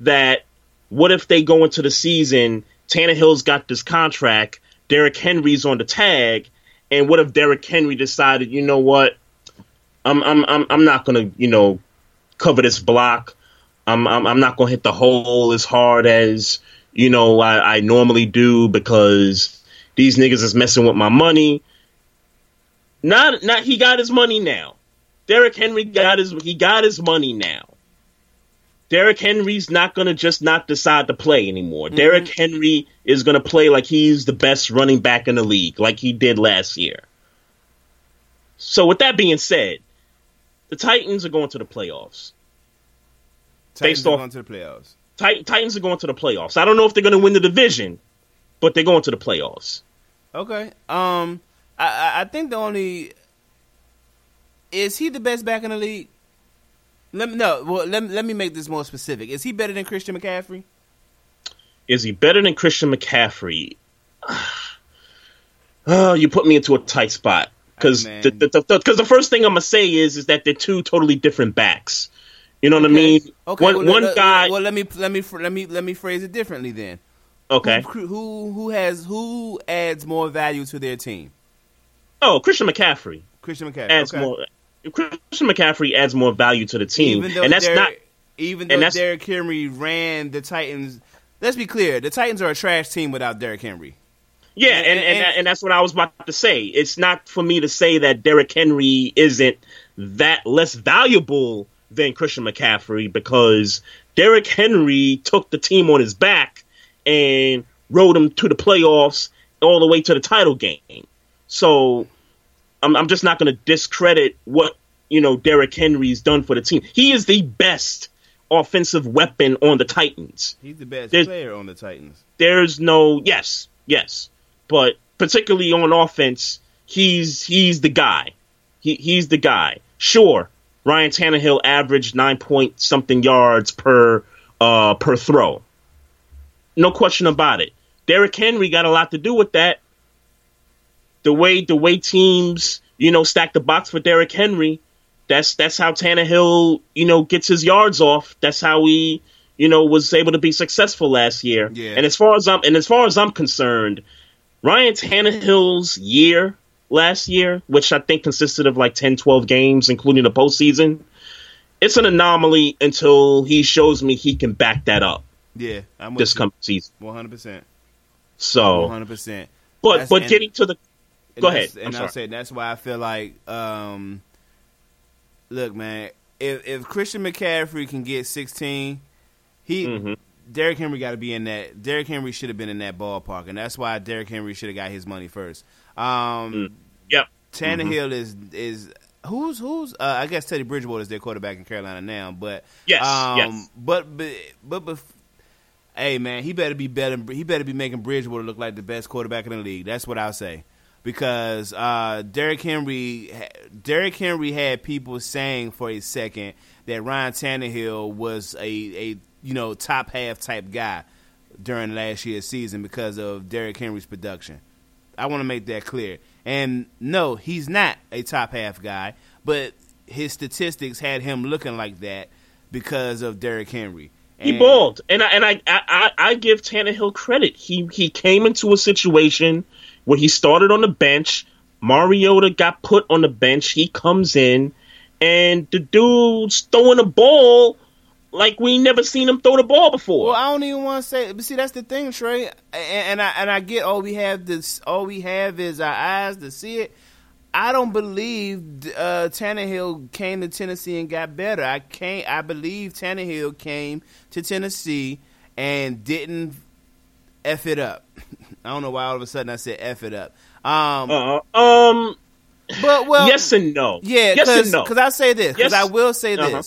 that what if they go into the season, Tannehill's got this contract, Derrick Henry's on the tag, and what if Derrick Henry decided, you know what, I'm I'm I'm I'm not gonna you know cover this block. I'm I'm, I'm not gonna hit the hole as hard as you know I, I normally do because these niggas is messing with my money. Not not he got his money now. Derrick Henry got his he got his money now. Derrick Henry's not gonna just not decide to play anymore. Mm-hmm. Derrick Henry is gonna play like he's the best running back in the league, like he did last year. So with that being said, the Titans are going to the playoffs. Titans based are off- going to the playoffs. Tit- Titans are going to the playoffs. I don't know if they're going to win the division, but they're going to the playoffs. Okay. Um, I, I I think the only is he the best back in the league. Let me no. Well, let me, let me make this more specific. Is he better than Christian McCaffrey? Is he better than Christian McCaffrey? Oh, you put me into a tight spot because the, the, the, the first thing I'm gonna say is is that they're two totally different backs. You know what I mean? Okay. one well, one let- guy. Well, let me let me let me let me phrase it differently then. okay. Who, who who has who adds more value to their team? Oh, Christian McCaffrey Christian McCaffrey adds okay. more. Christian McCaffrey adds more value to the team, Even though and that's not. even and though that's- Derrick Henry ran the Titans. Let's be clear: the Titans are a trash team without Derrick Henry. Yeah, And- and, and, and- and, that's what I was about to say. It's not for me to say that Derrick Henry isn't that less valuable than Christian McCaffrey because Derrick Henry took the team on his back and rode him to the playoffs all the way to the title game. So I'm, I'm just not going to discredit what you know Derrick Henry's done for the team. He is the best offensive weapon on the Titans He's the best There's- player on the Titans. there's no yes, yes, but particularly on offense, he's he's the guy. He he's the guy. Sure, Ryan Tannehill averaged nine point something yards per uh per throw. No question about it. Derrick Henry got a lot to do with that. The way the way teams you know stack the box for Derrick Henry, that's that's how Tannehill you know gets his yards off. That's how he you know was able to be successful last year. Yeah. And as far as I'm and as far as I'm concerned, Ryan Tannehill's year last year, which I think consisted of like 10, 12 games, including the postseason, it's an anomaly until he shows me he can back that up. Yeah, I'm this coming season. One hundred percent. So, One hundred percent. but That's- but and- getting to the Go ahead. And I'm I'm saying that's why I feel like, um, look, man, if if Christian McCaffrey can get 16, he Mhm. Derrick Henry got to be in that. Derrick Henry should have been in that ballpark, and that's why Derrick Henry should have got his money first. Um, yep. Tannehill is is who's who's uh, I guess Teddy Bridgewater is their quarterback in Carolina now, but Yes, um, yes. but but but, but hey man, he better be better. He better be making Bridgewater look like the best quarterback in the league. That's what I'll say because uh, Derrick Henry Derrick Henry had people saying for a second that Ryan Tannehill was a a you know top half type guy during last year's season because of Derrick Henry's production. I want to make that clear. And no, he's not a top half guy, but his statistics had him looking like that because of Derrick Henry. He balled, and I, and I, I I I give Tannehill credit. He he came into a situation where he started on the bench. Mariota got put on the bench. He comes in, and the dude's throwing a ball like we never seen him throw the ball before. Well, I don't even want to say. But see, that's the thing, Trey. And, and I and I get all we have this. All we have is our eyes to see it. I don't believe uh, Tannehill came to Tennessee and got better. I can't. I believe Tannehill came to Tennessee and didn't f it up. I don't know why all of a sudden I said f it up. Um, uh, um, but well, yes and no. yeah, yes and no. 'cause I say this, because Yes. I will say Uh-huh.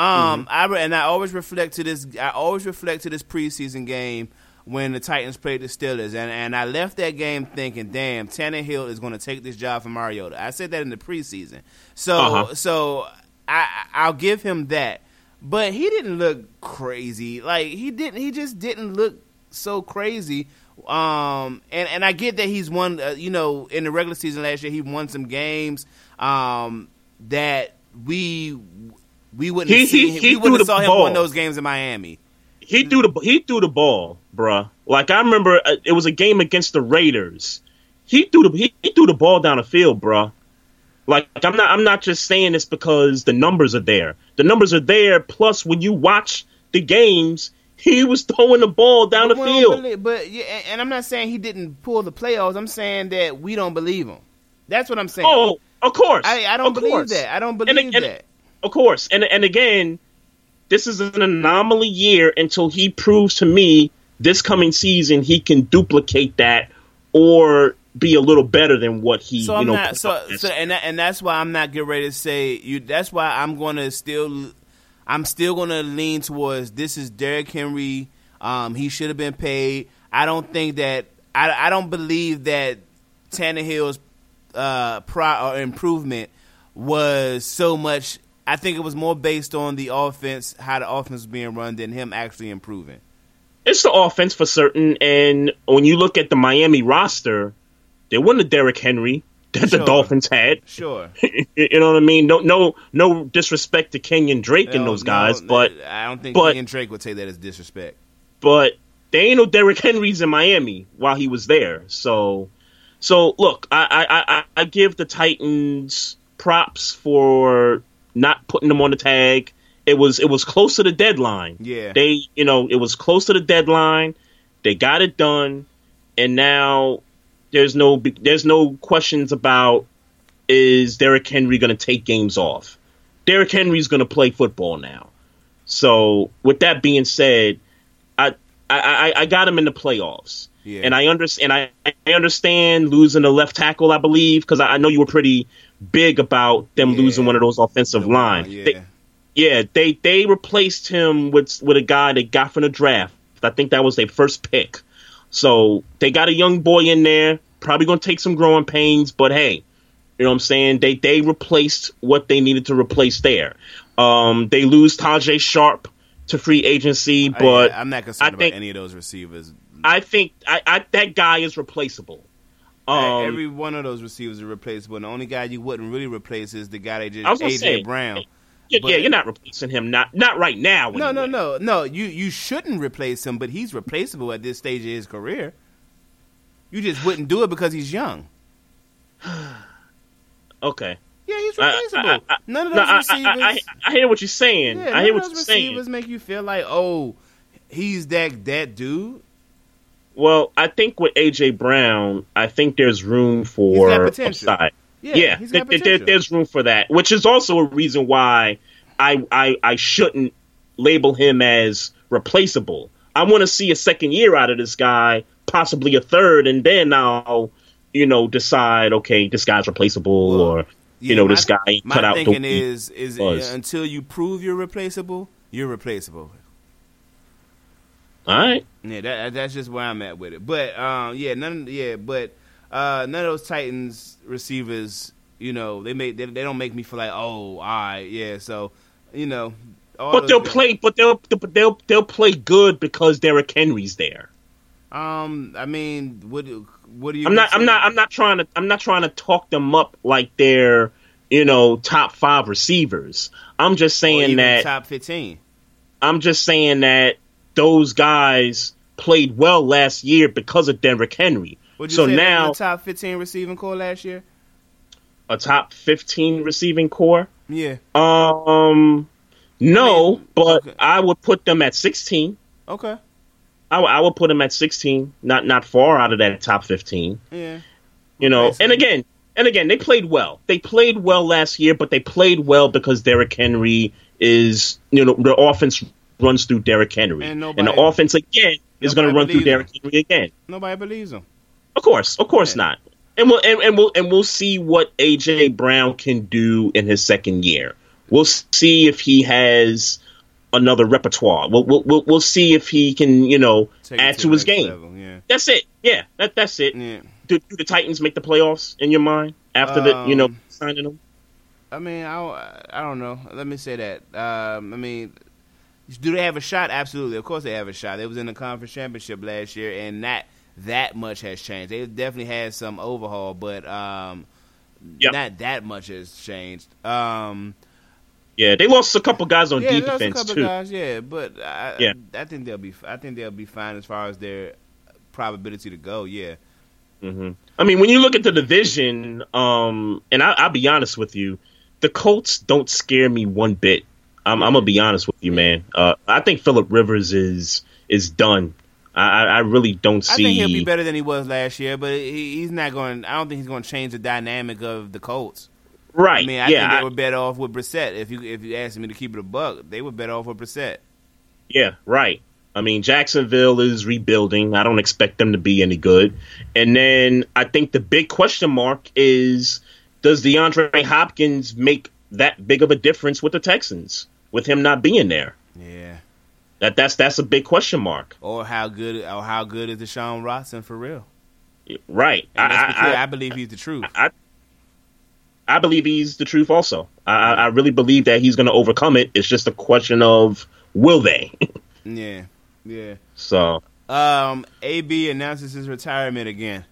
Um, I re- and I always reflect to this. I always reflect to this preseason game when the Titans played the Steelers, and and I left that game thinking, "Damn, Tannehill is going to take this job from Mariota." I said that in the preseason, so Uh-huh. so I I'll give him that, but he didn't look crazy. Like he didn't. He just didn't look so crazy. Um, and and I get that he's won. Uh, you know, in the regular season last year, he won some games. Um, that we we wouldn't He- have seen. he- him- he we wouldn't threw have the saw him ball. win those games in Miami. He threw the he threw the ball, bruh. Like I remember, uh, it was a game against the Raiders. He threw the he, he threw the ball down the field, bruh. Like I'm not I'm not just saying this because the numbers are there. The numbers are there. Plus, when you watch the games, he was throwing the ball down the But field. believe- but yeah, and- and I'm not saying he didn't pull the playoffs. I'm saying that we don't believe him. That's what I'm saying. Oh, of course. I, I don't Of believe course. that. I don't And- believe and- that. Of course. And and again, this is an anomaly year until he proves to me this coming season he can duplicate that or be a little better than what he So you I'm know not. So, so and that, and that's why I'm not getting ready to say you. That's why I'm going to still. I'm still going to lean towards this is Derrick Henry. Um, he should have been paid. I don't think that. I, I don't believe that Tannehill's uh, pro or improvement was so much. I think it was more based on the offense, how the offense was being run, than him actually improving. it's the offense for certain and when you look at the Miami roster, there wasn't a Derrick Henry that the Dolphins had. Sure. you know what I mean? No no no disrespect to Kenyon Drake and those guys, no, but I don't think but- Kenyon Drake would take that as disrespect. but there ain't no Derrick Henrys in Miami while he was there. So, so look, I I, I, I give the Titans props for not putting them on the tag. It was it was close to the deadline. Yeah. they you know it was close to the deadline. They got it done, and now there's no there's no questions about is Derrick Henry going to take games off. Derrick Henry's going to play football now. So with that being said, I I, I, I got him in the playoffs. Yeah. And I understand. I, I understand losing the left tackle. I believe because I, I know you were pretty big about them Yeah. losing one of those offensive line. Yeah. They, yeah, they they replaced him with with a guy they got from the draft. I think that was their first pick. So they got a young boy in there, probably going to take some growing pains, but hey, you know what I'm saying? They they replaced what they needed to replace there. Um, they lose Tajae Sharpe to free agency, I- but I'm not concerned I think- about any of those receivers. I think I, I that guy is replaceable. Um, Every one of those receivers is replaceable. And the only guy you wouldn't really replace is the guy they just I was gonna AJ say, Brown. yeah, but- yeah, you're not replacing him. Not not right now. No, no, anyway. no, no. You you shouldn't replace him, but he's replaceable at this stage of his career. You just wouldn't do it because he's young. Okay. Yeah, he's I- I- replaceable. I- I- none of those I, receivers. I, hear what you're saying. yeah, I none hear of what those you're saying. receivers make you feel like, oh, he's that that dude. Well, I think with AJ Brown, I think there's room for upside. Yeah, Yeah, he's there- got there- there's room for that, which is also a reason why I I, I shouldn't label him as replaceable. I want to see a second year out of this guy, possibly a third, and then I'll you know decide okay, this guy's replaceable, Well, or you Yeah, know my- this guy My cut out the thinking is is uh, until you prove you're replaceable, you're replaceable. All right, Yeah, that, that's just where I'm at with it. But um, yeah, none. Yeah, but uh, none of those Titans receivers, you know, they make they, they don't make me feel like, oh, all right, yeah. So, you know, all but they'll guys- play, but they'll but they'll they'll play good because Derrick Henry's there. Um, I mean, what do- what do you? I'm not. I'm not. I'm not trying to. I'm not trying to talk them up like they're you know top five receivers. I'm just saying that. top fifteen. I'm just saying that those guys played well last year because of Derrick Henry. So now top fifteen receiving core last year? a top 15 receiving core. Yeah. Um, no, I mean, but okay. I would put them at 16. Okay. I, w- I would put them at 16, not not far out of that top 15. Yeah. You know, so- and again, and again, they played well. They played well last year, but they played well because Derrick Henry is, you know, the offense runs through Derrick Henry, And and, the offense again is going to run through Derrick him. Henry again. Nobody believes him. Of course, of course Yeah. not. And we'll and, and we'll and we'll see what AJ Brown can do in his second year. We'll see if he has another repertoire. We'll we'll we'll, we'll see if he can, you know, Take add to to, his game. level, yeah. That's it. Yeah, that that's it. Yeah. Do, do the Titans make the playoffs in your mind after the you know Um, signing them? I mean, I, I don't know. Let me say that. Um, I mean, do they have a shot? Absolutely. Of course they have a shot. They was in the conference championship last year, and not that much has changed. They definitely had some overhaul, but um, Yep. not that much has changed. Um, Yeah, they lost a couple guys on yeah, defense couple too. guys. Yeah, but I, Yeah. I think they'll be. I think they'll be fine as far as their probability to go. Yeah. hmm I mean, when you look at the division, um, and I, I'll be honest with you, the Colts don't scare me one bit. I'm, I'm gonna be honest with you, man. Uh, I think Philip Rivers is is done. I, I really don't see. I think he'll be better than he was last year, but he, he's not going. I don't think he's going to change the dynamic of the Colts. Right? I mean, I yeah, think they I- were better off with Brissett. If you if you asked me to keep it a buck, they were better off with Brissett. yeah, right. I mean, Jacksonville is rebuilding. I don't expect them to be any good. And then I think the big question mark is: Does DeAndre Hopkins make that big of a difference with the Texans with him not being there? Yeah. That that's that's a big question mark. Or how good or how good is Deshaun Watson for real? Right. And let's be I, I, I believe he's the truth. I, I believe he's the truth also. I, I I really believe that he's going to overcome it. It's just a question of will they? Yeah. Yeah. so, Um, AB announces his retirement again.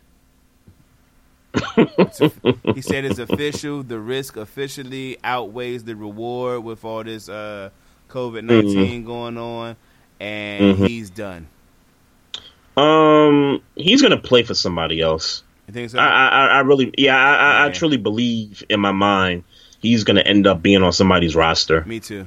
He said it's official. The risk officially outweighs the reward with all this uh, COVID 19 going on, and Mhm. he's done. um, he's going to play for somebody else. You think so? I, I, I really, yeah, I, I, I truly believe in my mind he's going to end up being on somebody's roster. Me too.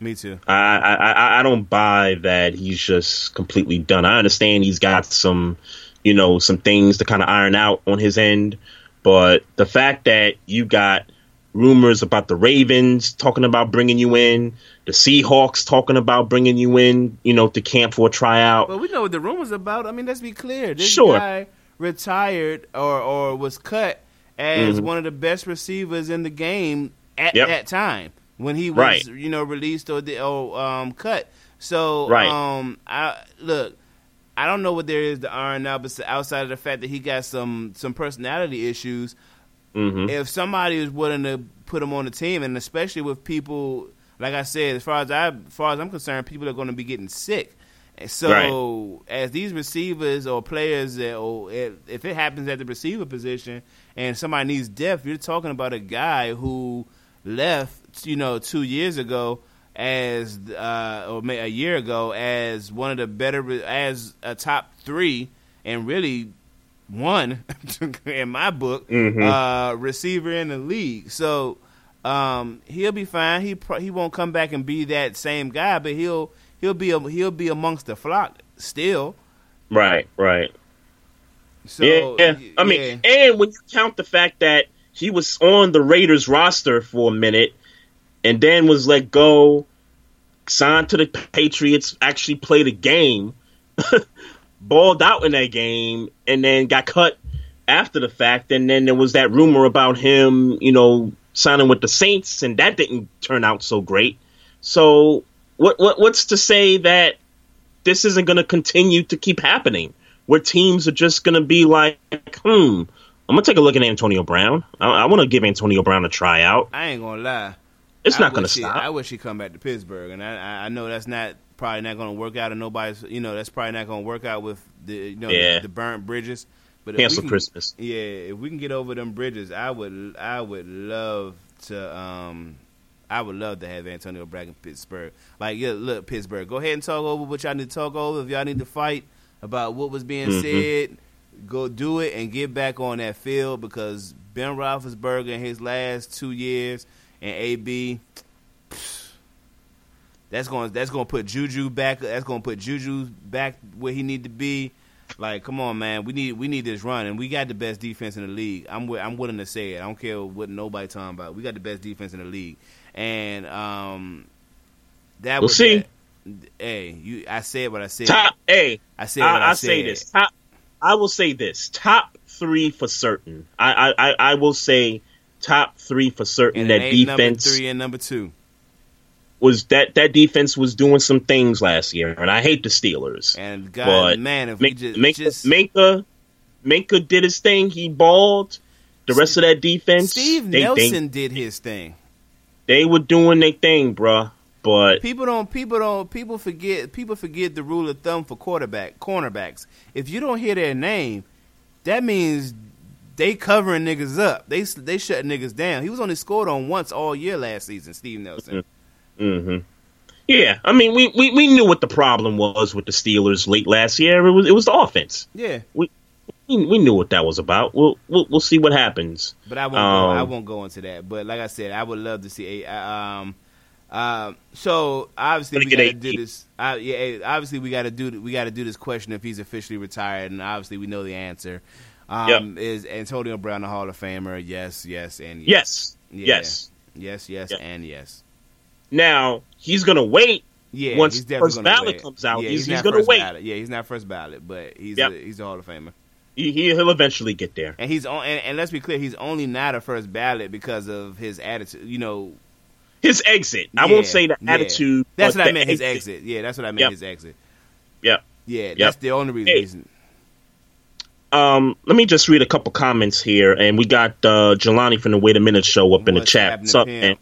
Me too. I, I, I, I don't buy that he's just completely done. I understand he's got some, you know, some things to kind of iron out on his end, but the fact that you got rumors about the Ravens talking about bringing you in, the Seahawks talking about bringing you in, you know, to camp for a tryout. But we know what the rumors about. I mean, let's be clear. This Sure. guy retired or or was cut as Mhm. one of the best receivers in the game at Yep. that time when he was, Right. you know, released or the or um cut. So, Right. um, I look. I don't know what there is to iron out, but outside of the fact that he got some some personality issues, hmm if somebody is willing to put him on the team, and especially with people, like I said, as far as I, as far as I'm concerned, people are going to be getting sick. And so, as these receivers or players, that, or if, if it happens at the receiver position, and somebody needs depth, you're talking about a guy who left, you know, two years ago as, uh, or may- a year ago as one of the better, as a top three, and really one in my book Mhm. uh, receiver in the league. So um, he'll be fine. He pro- he won't come back and be that same guy, but he'll he'll be a, he'll be amongst the flock still. Right, right. So yeah, yeah. I mean, and when you count the fact that he was on the Raiders roster for a minute and then was let go, signed to the Patriots, actually played a game, balled out in that game, and then got cut after the fact. And then there was that rumor about him, you know, signing with the Saints, and that didn't turn out so great. So, what, what what's to say that this isn't going to continue to keep happening? Where teams are just going to be like, hmm, I'm gonna take a look at Antonio Brown. I, I want to give Antonio Brown a tryout. I ain't gonna lie. It's I not wish he- stop. I wish he'd come back to Pittsburgh, and I, I- know that's not probably not gonna work out, and nobody's you know that's probably not gonna work out with the you know Yeah. the, the burnt bridges. But Cancel can- Christmas. Yeah, if we can get over them bridges, I would I would love to um I would love to have Antonio Brown in Pittsburgh. Like yeah, look Pittsburgh, go ahead and talk over what y'all need to talk over. If y'all need to fight about what was being Mhm. said, go do it and get back on that field because Ben Roethlisberger in his last two years and AB. That's going. That's going to put Juju back. That's going to put Juju back where he need to be. Like, come on, man. We need we need this run, and we got the best defense in the league. I'm I'm willing to say it. I don't care what nobody talking about. We got the best defense in the league, and um, that We'll was see. that- Hey, you. I said what I said. Top, hey, I said I, I, I said. say this. Top, I will say this. Top three for certain. I, I, I, I will say top three for certain. That it ain't number defense three and number two. was that that defense was doing some things last year, and I hate the Steelers. And God, But man, if we Minkah, just, Minkah, just Minkah, Minkah did his thing. He balled. The rest of that defense, Steve they, Nelson they, did his thing. they were doing their thing, bruh. But People don't. People don't. People forget. People forget the rule of thumb for quarterback cornerbacks. If you don't hear their name, that means they covering niggas up. They they shut niggas down. He was only scored on once all year last season. Steve Nelson. hmm Yeah, I mean, we, we, we knew what the problem was with the Steelers late last year. It was it was the offense. Yeah, We we knew what that was about. We'll we'll, we'll see what happens. but I won't. go, Um, I won't go into that. But like I said, I would love to see a. Um, um, so obviously we got to do this. Uh, yeah, obviously we got to do. We got to do this question if he's officially retired, and obviously we know the answer. Um, Is Antonio Brown a Hall of Famer? Yes, yes, and yes, Yes, Yeah. yes. yes, yes, Yeah. and yes. Now he's gonna wait. Yeah, Once he's definitely first ballot wait. comes out, yeah, he's- he's not gonna wait. Ballot. Yeah, he's not first ballot, but he's Yep. a, he's a Hall of Famer. He, he he'll eventually get there. And he's on. And, and let's be clear, he's only not a first ballot because of his attitude. You know, His exit. I Yeah, won't say the yeah. attitude. That's what I meant. His exit. Yeah, that's what I meant. Yep. His exit. Yep. Yeah, that's the only reason. Um, let me just read a couple comments here, and we got uh, Jelani from the Wait a Minute show up in the chat. What's up, man?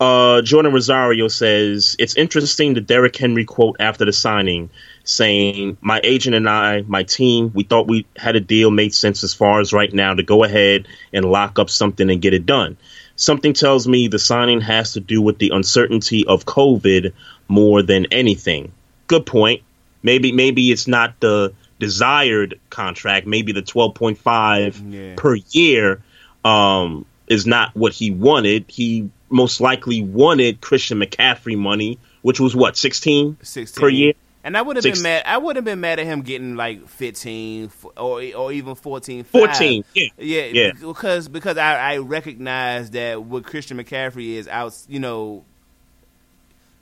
Uh, Jordan Rosario says it's interesting the Derrick Henry quote after the signing, saying, "My agent and I, my team, we thought we had a deal made sense as far as right now to go ahead and lock up something and get it done. Something tells me the signing has to do with the uncertainty of COVID more than anything. Good point. Maybe maybe it's not the desired contract. Maybe the twelve point five Yeah. per year um, is not what he wanted. He most likely wanted Christian McCaffrey money, which was what sixteen 16 per year. And I would have been mad. I would have been mad at him getting like 15 or or even 14. 14, yeah. yeah, Yeah. Because because I, I recognize that what Christian McCaffrey is out, you know,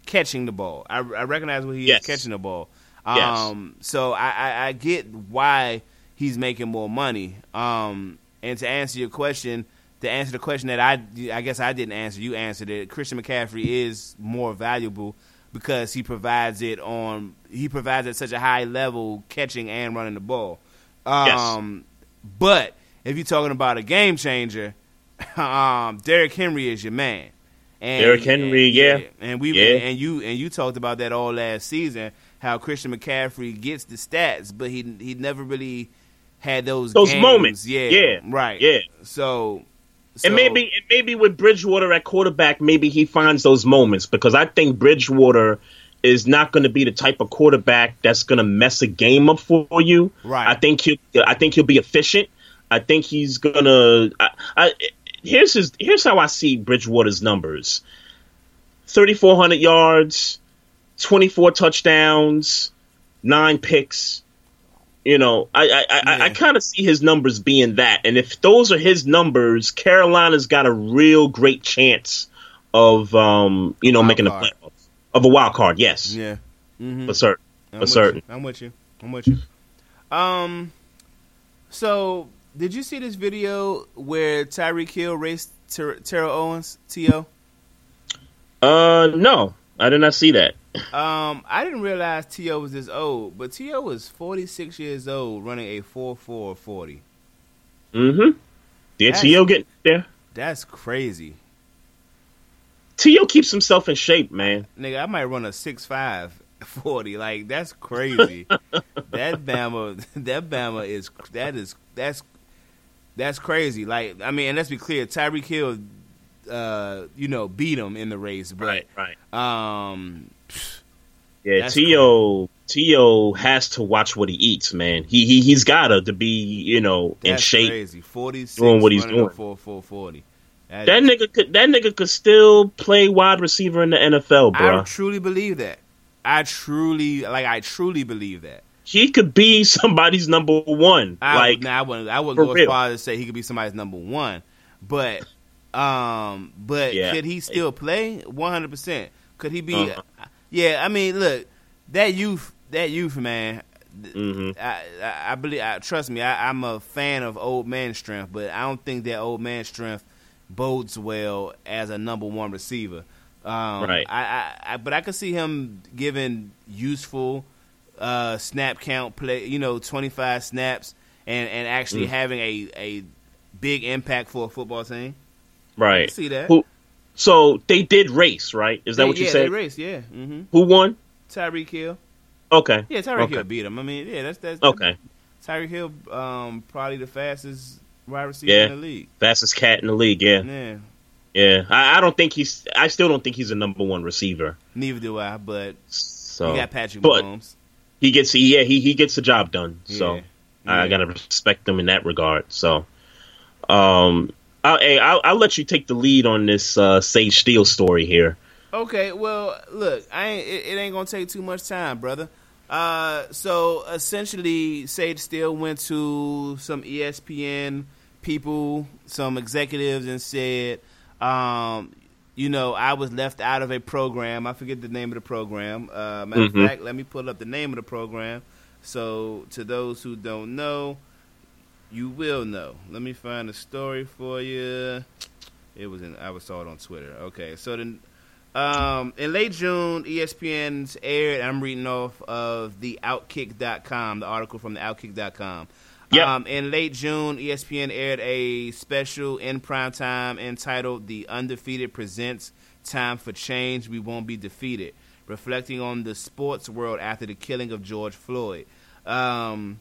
catching the ball. I, I recognize what he Yes. is catching the ball. Yes. Um, so I, I, I get why he's making more money. Um, and to answer your question, to answer the question that I, I guess I didn't answer, you answered it. Christian McCaffrey is more valuable because he provides it on he provides at such a high level catching and running the ball. Um, but if you're talking about a game changer, um, Derrick Henry is your man. And, Derrick Henry, yeah. and we Yeah. and you and you talked about that all last season. How Christian McCaffrey gets the stats, but he he never really had those Those games. moments. Yeah, Yeah. right. Yeah. So, so And maybe and maybe with Bridgewater at quarterback, maybe he finds those moments because I think Bridgewater is not going to be the type of quarterback that's going to mess a game up for you. Right. I think he I think he'll be efficient. I think he's gonna. I, I, here's his. Here's how I see Bridgewater's numbers: thirty four hundred yards, 24 touchdowns, nine picks. You know, I I, I, I kind of see his numbers being that, and if those are his numbers, Carolina's got a real great chance of um you know Wild making the card. playoffs of a wild card. Yes, Yeah. Mm-hmm. for certain. I'm for certain. You. I'm with you. I'm with you. Um, so did you see this video where Tyreek Hill raced Ter- Terrell Owens? To Uh, no, I did not see that. Um, I didn't realize T.O. was this old, but T.O. was 46 years old, running a 4.4 40. Mm-hmm. Did That's- T.O. get there? That's crazy, T.O. keeps himself in shape, man. nigga. I might run a 6.5 40. Like that's crazy. that Bama, that Bama is that is that's that's crazy. Like I mean, and let's be clear, Tyreek Hill, uh, you know, beat him in the race, but right. um, Yeah, Tio T.O. T.O. has to watch what he eats, man. He he he's gotta to be you know in that's shape. crazy. Forty six doing what he's doing. Four four forty. That nigga could that nigga could still play wide receiver in the NFL, bro. I truly believe that. I truly like. I truly believe that. he could be somebody's number one. I, like now, I wouldn't. I wouldn't go as far as to say he could be somebody's number one, but um, but Yeah. could he still play? One hundred percent. Could he be? Uh-huh. Yeah, I mean, look, that youth, that youth, man. hmm I, I, I believe. I, trust me, I, I'm a fan of old man strength, but I don't think that old man strength bodes well as a number one receiver. Um, Right. I, I, I, but I could see him giving useful uh, snap count play. You know, 25 snaps and and actually Mm. having a a big impact for a football team. Right. see that. Who? So they did race, right? Is that They- what you yeah, said? They race, yeah. Mm-hmm. Who won? Tyreek Hill. Okay. Yeah, Tyreek Okay. Hill beat him. I mean, yeah, that's that's Okay. Tyreek Hill, um, probably the fastest wide receiver Yeah. in the league. Fastest cat in the league. Yeah. Yeah. Yeah. I, I don't think he's. I still don't think he's a number one receiver. Neither do I, but So you got Patrick but Mahomes. he gets. Yeah. He he gets the job done. So. Yeah. I Yeah. gotta respect him in that regard. So, um, I'll, hey, I'll, I'll let you take the lead on this uh, Sage Steele story here. Okay, well, look, I ain't, it, it ain't gonna take too much time, brother. Uh, so essentially, Sage Steele went to some ESPN people, some executives, and said, um, you know, I was left out of a program. I forget the name of the program. Uh, matter Mhm. of fact, let me pull up the name of the program. So, to those who don't know, you will know. Let me find a story for you. It was in. I was saw it on Twitter. Okay, so then, um, in late June, ESPN's aired. I'm reading off of the Outkick.com, the article from the Outkick.com. Yep. Um, in late June, ESPN aired a special in prime time entitled "The Undefeated Presents Time for Change. We Won't Be Defeated," reflecting on the sports world after the killing of George Floyd. Um,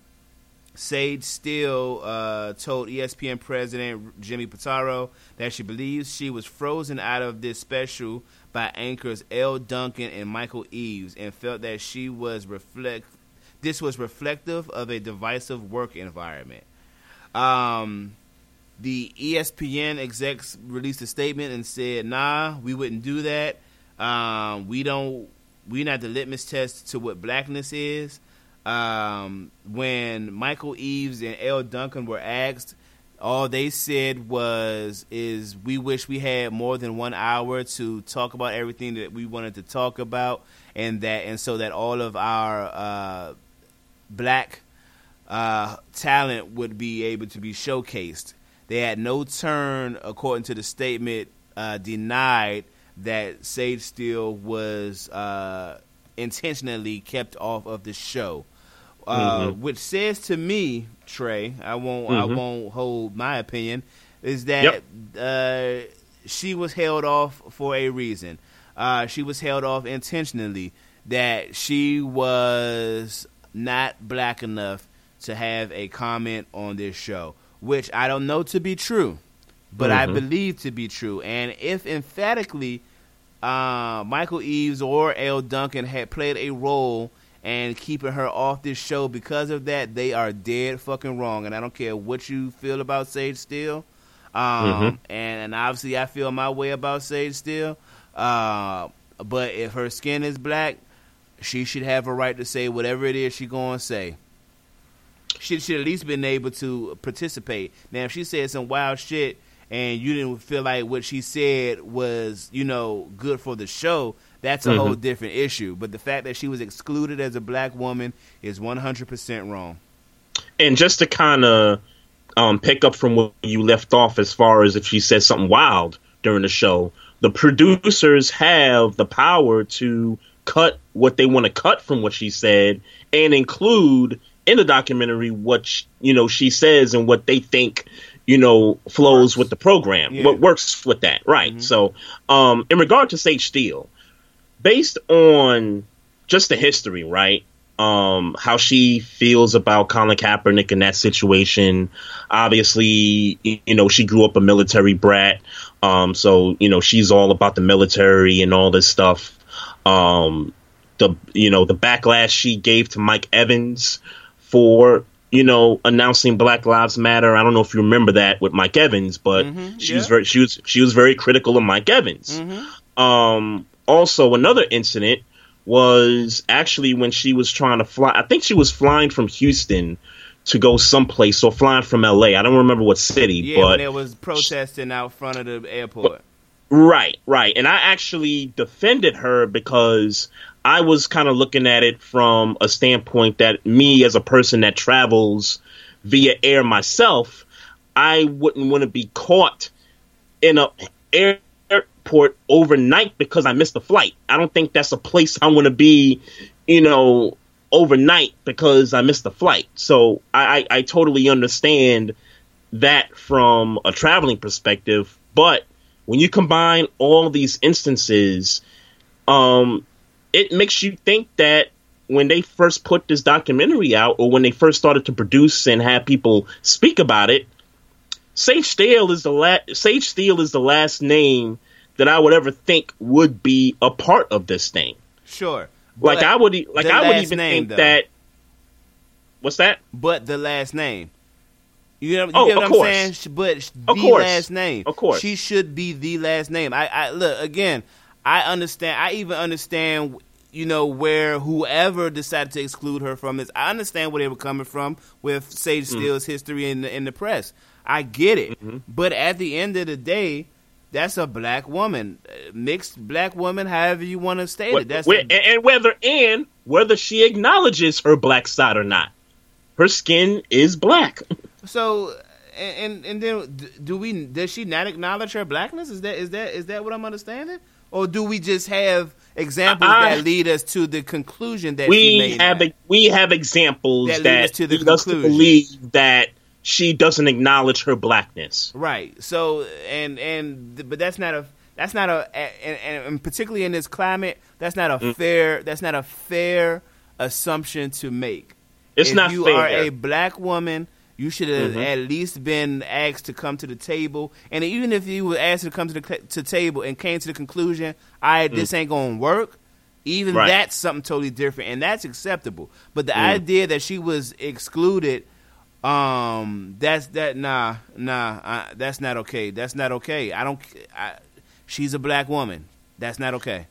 Sage Steele uh, told ESPN president Jimmy Pitaro that she believes she was frozen out of this special by anchors Elle Duncan and Michael Eaves, and felt that she was reflect. This was reflective of a divisive work environment. Um, the ESPN execs released a statement and said, "Nah, we wouldn't do that. Um, we don't. We're not the litmus test to what blackness is." Um, when Michael Eaves and Elle Duncan were asked, all they said was, "Is we wish we had more than one hour to talk about everything that we wanted to talk about, and that, and so that all of our uh, black uh, talent would be able to be showcased." They had no turn, according to the statement, uh, denied that Sage Steele was uh, intentionally kept off of the show, uh, Mhm. which says to me, Trey, I won't, I Mhm. won't hold my opinion, is that Yep. uh, she was held off for a reason. Uh, she was held off intentionally. That she was not black enough to have a comment on this show, which I don't know to be true, but I Mhm. believe to be true. And if emphatically uh, Michael Eaves or Elle Duncan had played a role and keeping her off this show because of that, they are dead fucking wrong. And I don't care what you feel about Sage Steele. Um, Mhm. and, and obviously, I feel my way about Sage Steele. Uh, but if her skin is black, she should have a right to say whatever it is she going to say. She should at least been able to participate. Now, if she said some wild shit and you didn't feel like what she said was, you know, good for the show, that's a Mhm. whole different issue. But the fact that she was excluded as a black woman is 100% wrong. And just to kind of um, pick up from where you left off, as far as if she said something wild during the show, the producers have the power to cut what they want to cut from what she said and include in the documentary what sh- you know she says and what they think you know flows with the program Yeah. what works with that right so um in regard to sage steele based on just the history right? Um how she feels about Colin Kaepernick in that situation. Obviously you know she grew up a military brat. Um so you know she's all about the military and all this stuff. Um the you know the backlash she gave to Mike Evans for you know announcing Black Lives Matter. I don't know if you remember that with Mike Evans, but she was very she was she was very critical of Mike Evans. Um, also, another incident was actually when she was trying to fly. I think she was flying from Houston to go someplace, or flying from L.A. I don't remember what city, Yeah, but when there was protesting out front of the airport. Right, right. And I actually defended her because I was kind of looking at it from a standpoint that me, as a person that travels via air myself, I wouldn't want to be caught in a airport overnight because I missed a flight. I don't think that's a place I want to be, you know, overnight because I missed a flight. So I, I, I totally understand that from a traveling perspective, but when you combine all these instances, um, it makes you think that when they first put this documentary out, or when they first started to produce and have people speak about it, Sage Steele is the last. Sage Steele is the last name that I would ever think would be a part of this thing. Sure. Like I would, like I would even name, think though. that. What's that? but the last name. You know, you Oh, get what I'm course. saying? But the last name. Of course. She should be the last name. I, I look again. I understand. I even understand. You know where whoever decided to exclude her from this. I understand where they were coming from with Sage Mm. Steele's history in the, in the press. I get it. Mm-hmm. But at the end of the day, that's a black woman, Uh, mixed black woman. However you want to state it. That's and, and whether and whether she acknowledges her black side or not, her skin is black. So, and and, then do we? Does she not acknowledge her blackness? Is that is that is that what I'm understanding? Or do we just have examples I- that lead us to the conclusion that she we have that? we have examples That that, lead us to the lead us to conclusion. believe that she doesn't acknowledge her blackness. right. So, and and but that's not a that's not a and, and, particularly in this climate, that's not a Mm. fair that's not a fair assumption to make. It's if not you fair. are a black woman, you should have Mhm. at least been asked to come to the table. And even if you were asked to come to the to table and came to the conclusion, "I this ain't gonna work," even Mm. Right. that's something totally different, and that's acceptable. But the Mm. idea that she was excluded, um, that's that nah nah uh, that's not okay. That's not okay. I don't. I, she's a black woman. That's not okay.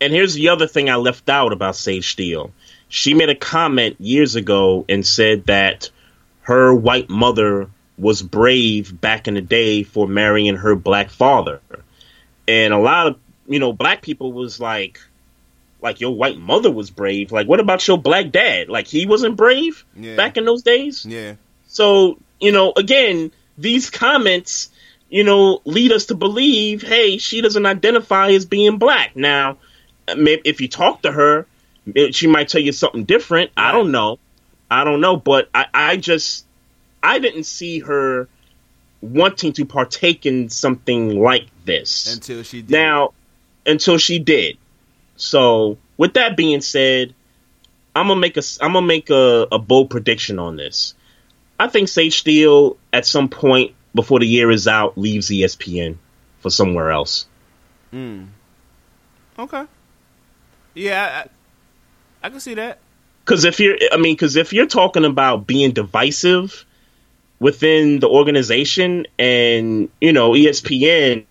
And here's the other thing I left out about Sage Steele. She made a comment years ago and said that her white mother was brave back in the day for marrying her black father. And a lot of, you know, black people was like, like your white mother was brave. Like, what about your black dad? Like, he wasn't brave Yeah. back in those days? Yeah. So, you know, again, these comments, you know, lead us to believe, hey, she doesn't identify as being black. Now, if you talk to her, she might tell you something different. I don't know. I don't know, but I, I just, I didn't see her wanting to partake in something like this Until she did. now until she did. So, with that being said, I'm gonna make a I'm gonna make a, a bold prediction on this. I think Sage Steele at some point before the year is out leaves ESPN for somewhere else. Hmm. Okay. Yeah, I, I can see that. Because if you're, I mean, because if you're talking about being divisive within the organization, and you know, ESPN,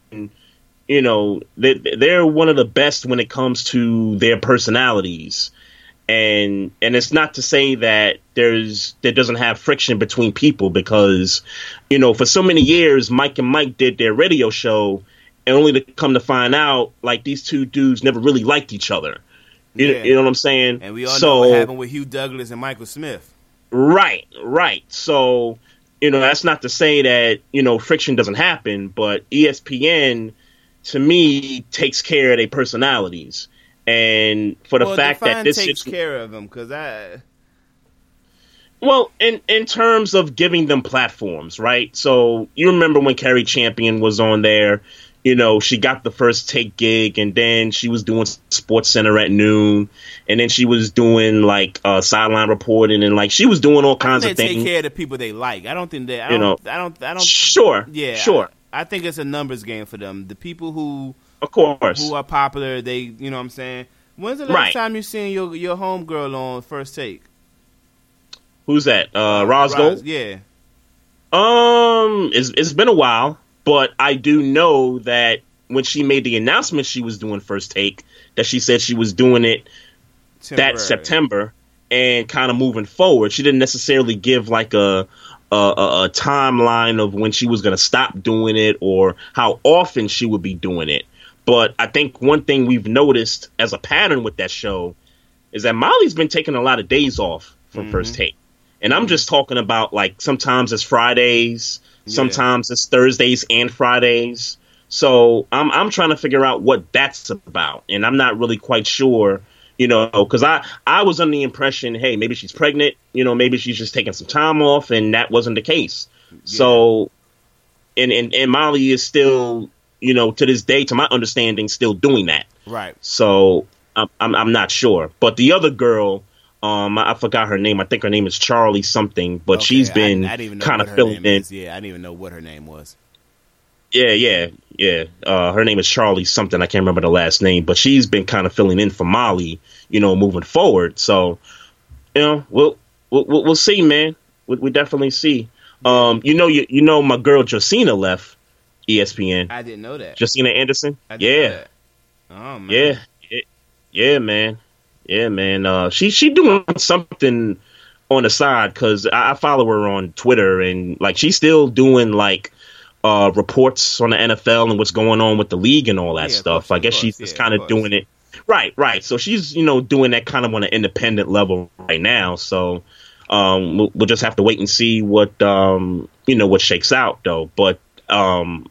you know, they, they're one of the best when it comes to their personalities. And and it's not to say that there's there doesn't have friction between people because you know for so many years Mike and Mike did their radio show and only to come to find out like these two dudes never really liked each other you, Yeah. you know what I'm saying And we all so know what happened with Hugh Douglas and Michael Smith. Right, right. So, you know, that's not to say that, you know, friction doesn't happen, but ESPN to me takes care of their personalities. And for the well, fact that this takes situ- care of them because I well, in in terms of giving them platforms, right? So you remember when Cari Champion was on there, you know, she got the first take gig and then she was doing Sports Center at noon and then she was doing like uh sideline reporting and like she was doing all kinds they of take things. care of the people they like. I don't think that. I You don't, know, I don't. I don't. Sure. Yeah. Sure. I, I think it's a numbers game for them. The people who Of course. who are popular, they. You know what I'm saying. When's the last Right. time you seen your your homegirl on First Take? Who's that? Uh, Roz, Gold. Yeah. Um, it's it's been a while, but I do know that when she made the announcement she was doing first take, that she said she was doing it Temporary. that September and kind of moving forward. She didn't necessarily give like a a, a, a timeline of when she was going to stop doing it or how often she would be doing it. But I think one thing we've noticed as a pattern with that show is that Molly's been taking a lot of days off from mm-hmm. first take. And I'm just talking about like sometimes it's Fridays, sometimes it's Thursdays and Fridays. So I'm I'm trying to figure out what that's about, and I'm not really quite sure, you know, because I I was under the impression, hey, maybe she's pregnant, you know, maybe she's just taking some time off, and that wasn't the case. So, and and and Molly is still, you know, to this day, to my understanding, still doing that. Right. So I'm I'm, I'm not sure, but the other girl. Um, I I forgot her name. I think her name is Charlie something, but Okay, she's been I, didn't even know kind of filling in. is. Yeah, I didn't even know what her name was. Yeah, yeah, yeah. Uh, her name is Charlie something. I can't remember the last name, but she's been kind of filling in for Molly, you know, moving forward. So, you know, we'll we'll, we'll see, man. We, we definitely see. Um, you know, you you know, my girl Josina left ESPN. I didn't know that. Josina Anderson. I didn't know Yeah, that. Oh man. yeah, yeah, yeah, man. Yeah, man. Uh, she she doing something on the side because I, I follow her on Twitter and like she's still doing like uh reports on the NFL and what's going on with the league and all that Yeah, stuff. course, I guess course, she's just yeah, kind of doing it. Right, right. So she's you know doing that kind of on an independent level right now. So um, we'll, we'll just have to wait and see what um you know what shakes out though. But um,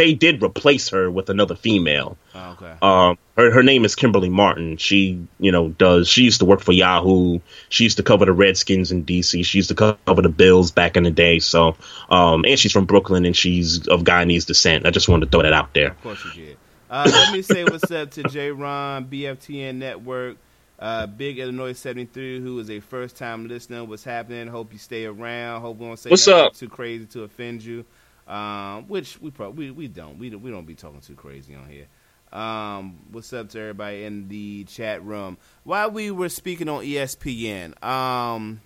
they did replace her with another female. Oh, okay. Um, her her name is Kimberly Martin. She you know does she used to work for Yahoo. She used to cover the Redskins in DC. She used to cover the Bills back in the day. So um, and she's from Brooklyn and she's of Guyanese descent. I just wanted to throw that out there. Of course you did. Uh, let me say what's up to J. Ron, BFTN Network, uh, Big Illinois 73, who is a first time listener. What's happening? Hope you stay around. Hope we don't say What's up? too crazy to offend you. Um, which we probably we, we don't. We, we don't be talking too crazy on here. Um, what's up to everybody in the chat room? While we were speaking on ESPN, um,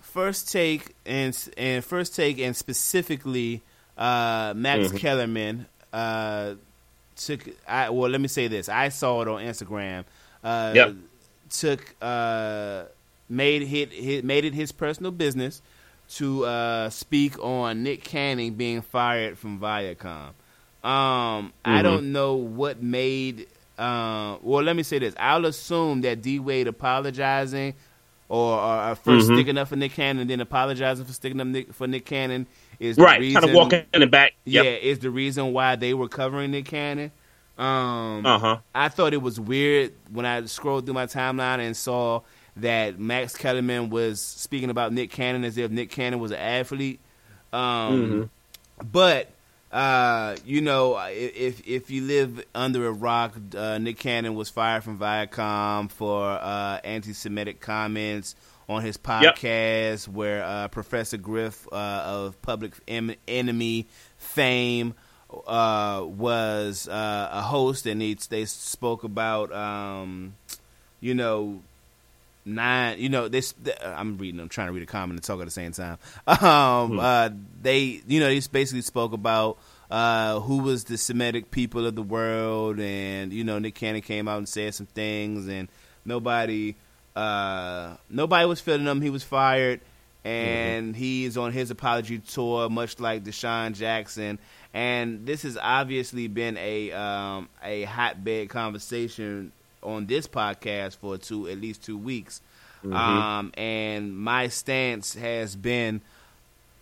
first take and and first take and specifically uh, Max Mhm. Kellerman uh, took. I well, let me say this. I saw it on Instagram. Uh, Yep. Took uh, made hit, hit made it his personal business to uh, speak on Nick Cannon being fired from Viacom. Um, I Mhm. don't know what made. Uh, well, let me say this. I'll assume that D Wade apologizing or, or, or 1st Mhm. sticking up for Nick Cannon, then apologizing for sticking up Nick, for Nick Cannon is the Right, reason, kind of walking in the back. Yeah, is the reason why they were covering Nick Cannon. Um, Uh huh. I thought it was weird when I scrolled through my timeline and saw that Max Kellerman was speaking about Nick Cannon as if Nick Cannon was an athlete. Um, But uh, you know, if if you live under a rock, uh, Nick Cannon was fired from Viacom for uh, anti-Semitic comments on his Yep. podcast, where uh, Professor Griff uh, of Public em- Enemy fame uh, was uh, a host, and they they spoke about um, you know nine. You know this. I'm reading. I'm trying to read a comment and talk at the same time. Um, uh, they you know they basically spoke about. Uh, who was the Semitic people of the world, and you know Nick Cannon came out and said some things, and nobody uh, nobody was feeling him. He was fired, and mm-hmm. he's on his apology tour, much like DeSean Jackson. And this has obviously been a um, a hotbed conversation on this podcast for two at least two weeks. Mm-hmm. Um, and my stance has been,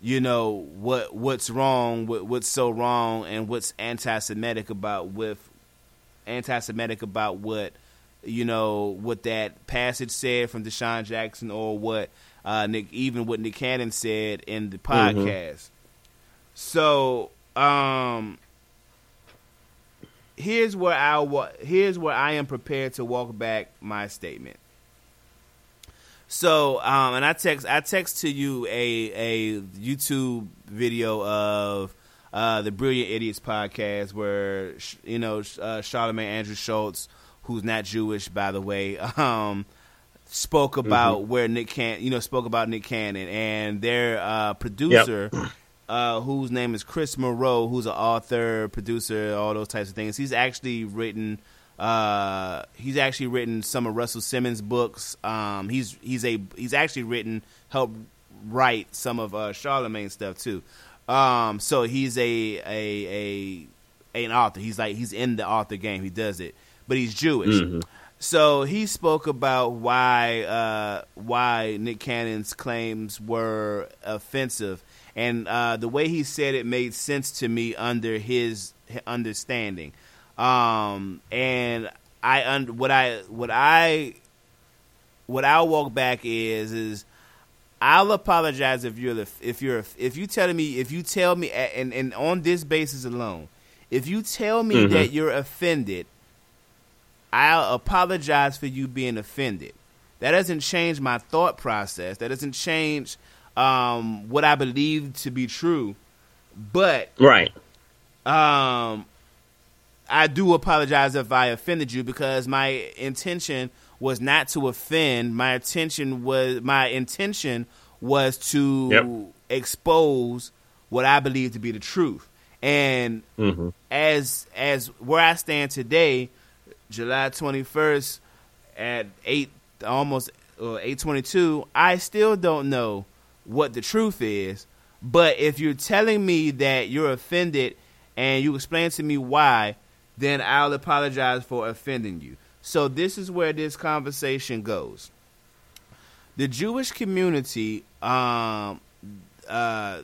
you know, what what's wrong, what, what's so wrong, and what's anti-Semitic about with anti-Semitic about what you know what that passage said from DeSean Jackson or what uh, Nick, even what Nick Cannon said in the mm-hmm. podcast. Mm-hmm. So, um, here's where I here's where I am prepared to walk back my statement. So, um, and I text I text to you a a YouTube video of uh, the Brilliant Idiots podcast where you know uh, Charlamagne Andrew Schulz, who's not Jewish by the way, um, spoke about mm-hmm. where Nick Can you know spoke about Nick Cannon and their uh, producer. Yep. Uh, whose name is Chris Morrow, who's an author, producer, all those types of things. He's actually written uh, he's actually written some of Russell Simmons' books. Um, he's he's a he's actually written helped write some of uh, Charlamagne stuff too. Um, so he's a, a a an author. He's like he's in the author game. He does it, but he's Jewish. Mm-hmm. So he spoke about why uh, why Nick Cannon's claims were offensive, and uh, the way he said it made sense to me under his understanding. Um, and I un- what I what I what I'll walk back is is I'll apologize if you're the if you're if you telling me if you tell me and and on this basis alone, if you tell me mm-hmm. that you're offended, I'll apologize for you being offended. That doesn't change my thought process. That doesn't change um, what I believe to be true. But right, um, I do apologize if I offended you because my intention was not to offend. My intention was my intention was to yep. expose what I believe to be the truth. And mm-hmm. as as where I stand today, July twenty first at eight almost uh, eight twenty two, I still don't know what the truth is. But if you're telling me that you're offended and you explain to me why, then I'll apologize for offending you. So this is where this conversation goes. The Jewish community, um, uh,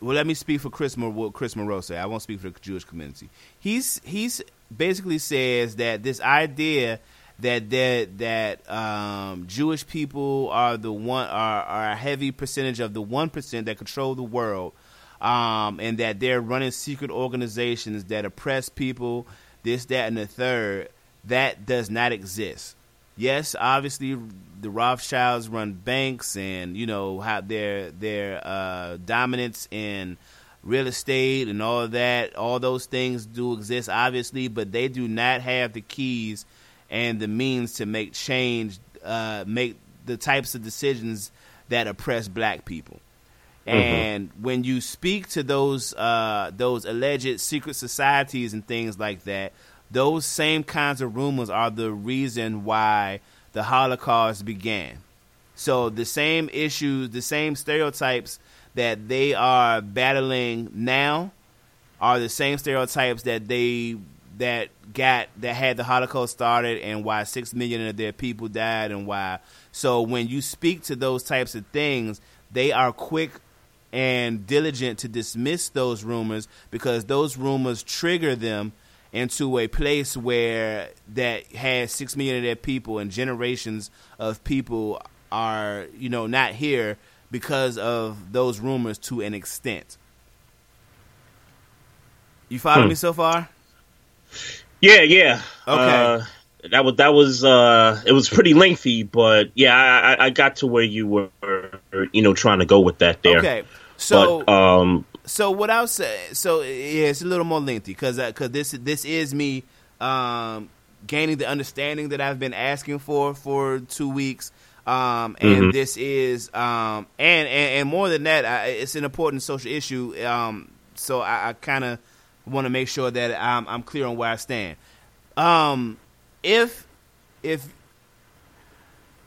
well, let me speak for Chris, Mor- Chris Morosa. I won't speak for the Jewish community. He's he's basically says that this idea that that that um, Jewish people are the one are, are a heavy percentage of the one percent that control the world um, and that they're running secret organizations that oppress people, this, that, and the third, that does not exist. Yes, obviously the Rothschilds run banks, and you know their their uh, dominance in real estate and all that. All those things do exist, obviously, but they do not have the keys and the means to make change, uh, make the types of decisions that oppress black people. Mm-hmm. And when you speak to those uh, those alleged secret societies and things like that, those same kinds of rumors are the reason why the Holocaust began. So the same issues, the same stereotypes that they are battling now are the same stereotypes that they that got that had the Holocaust started and why six million of their people died and why. So when you speak to those types of things, they are quick and diligent to dismiss those rumors because those rumors trigger them into a place where that has six million of their people and generations of people are you know not here because of those rumors to an extent. You follow hmm. me so far? Yeah, yeah. Okay. Uh, that was that was uh it was pretty lengthy, but yeah, I, I got to where you were, you know, trying to go with that there. Okay, so but, um, so what I'll say, so yeah, it's a little more lengthy because because uh, this this is me um gaining the understanding that I've been asking for for two weeks. Um, and mm-hmm. this is um, and, and, and more than that, I, it's an important social issue. Um, so I, I kind of want to make sure that I'm, I'm clear on where I stand. Um, if if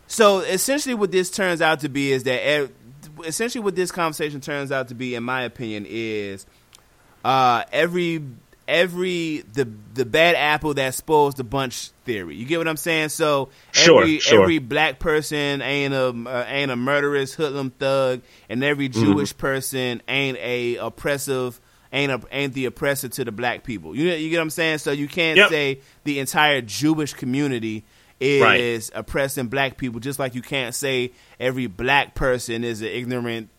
So essentially, what this turns out to be is that essentially what this conversation turns out to be, in my opinion, is uh, every every the the bad apple that spoils the bunch theory. You get what I'm saying? So every sure. every black person ain't a uh, ain't a murderous hoodlum thug, and every Mm-hmm. Jewish person ain't a oppressive ain't a, ain't the oppressor to the black people. You you get what I'm saying? So you can't Yep. say the entire Jewish community is Right. oppressing black people, just like you can't say every black person is an ignorant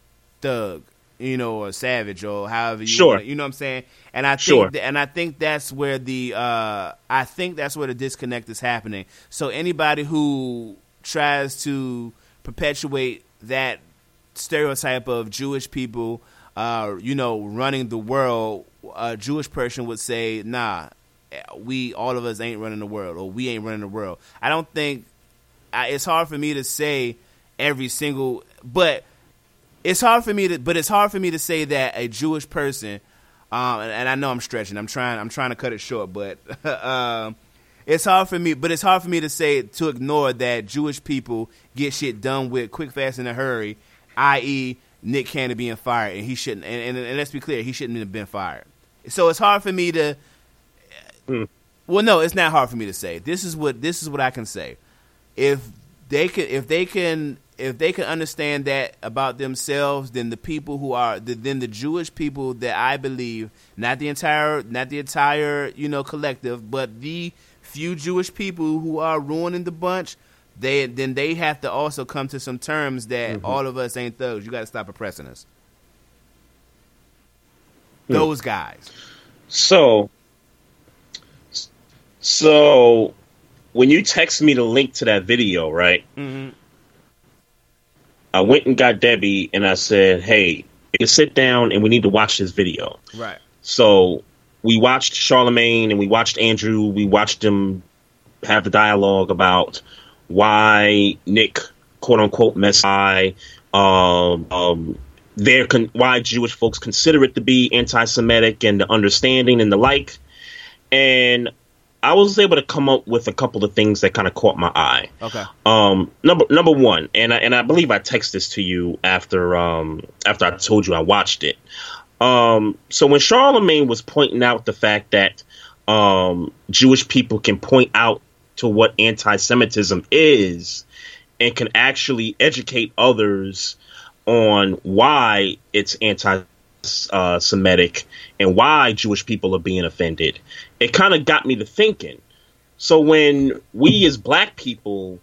thug, you know, or savage or however you Sure. wanna- you know what I'm saying? And I think Sure. th- and I think that's where the uh I think that's where the disconnect is happening. So anybody who tries to perpetuate that stereotype of Jewish people uh you know running the world, a Jewish person would say, "Nah, we all of us ain't running the world or we ain't running the world." I don't think I, it's hard for me to say every single but it's hard for me to but it's hard for me to say that a Jewish person um and, and I know I'm stretching I'm trying I'm trying to cut it short but um it's hard for me but it's hard for me to say to ignore that Jewish people get shit done with quick fast in a hurry i.e. Nick Cannon being fired and he shouldn't and, and, and let's be clear he shouldn't have been fired. So it's hard for me to hmm. well no it's not hard for me to say. This is what this is what I can say. If they can if they can if they can understand that about themselves then the people who are the, then the Jewish people that I believe not the entire not the entire you know collective but the few Jewish people who are ruining the bunch they then they have to also come to some terms that all of us ain't thugs you got to stop oppressing us those guys So, so when you text me the link to that video, right? Mm-hmm. I went and got Debbie and I said, "Hey, you sit down and we need to watch this video." right So we watched Charlamagne and we watched Andrew. We watched them have the dialogue about why Nick, quote unquote, messed by, um, um, their con- why Jewish folks consider it to be anti-Semitic and the understanding and the like. And I was able to come up with a couple of things that kind of caught my eye. okay Um, number number one, and I, and I believe I texted this to you after um after I told you I watched it. Um, so when Charlamagne was pointing out the fact that um, Jewish people can point out to what anti-Semitism is and can actually educate others on why it's anti-Semitic and why Jewish people are being offended, it kind of got me to thinking. So when we as black people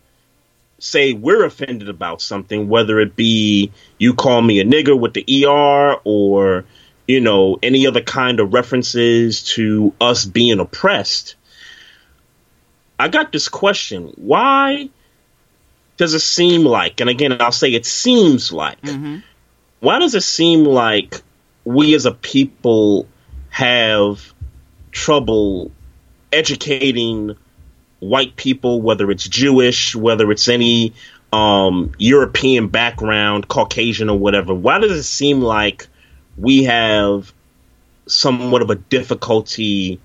say we're offended about something, whether it be you call me a nigger with the ER or, you know, any other kind of references to us being oppressed, I got this question. Why does it seem like, and again, I'll say it seems like, why does it seem like we as a people have trouble educating white people, whether it's Jewish, whether it's any um, European background, Caucasian or whatever, why does it seem like we have somewhat of a difficulty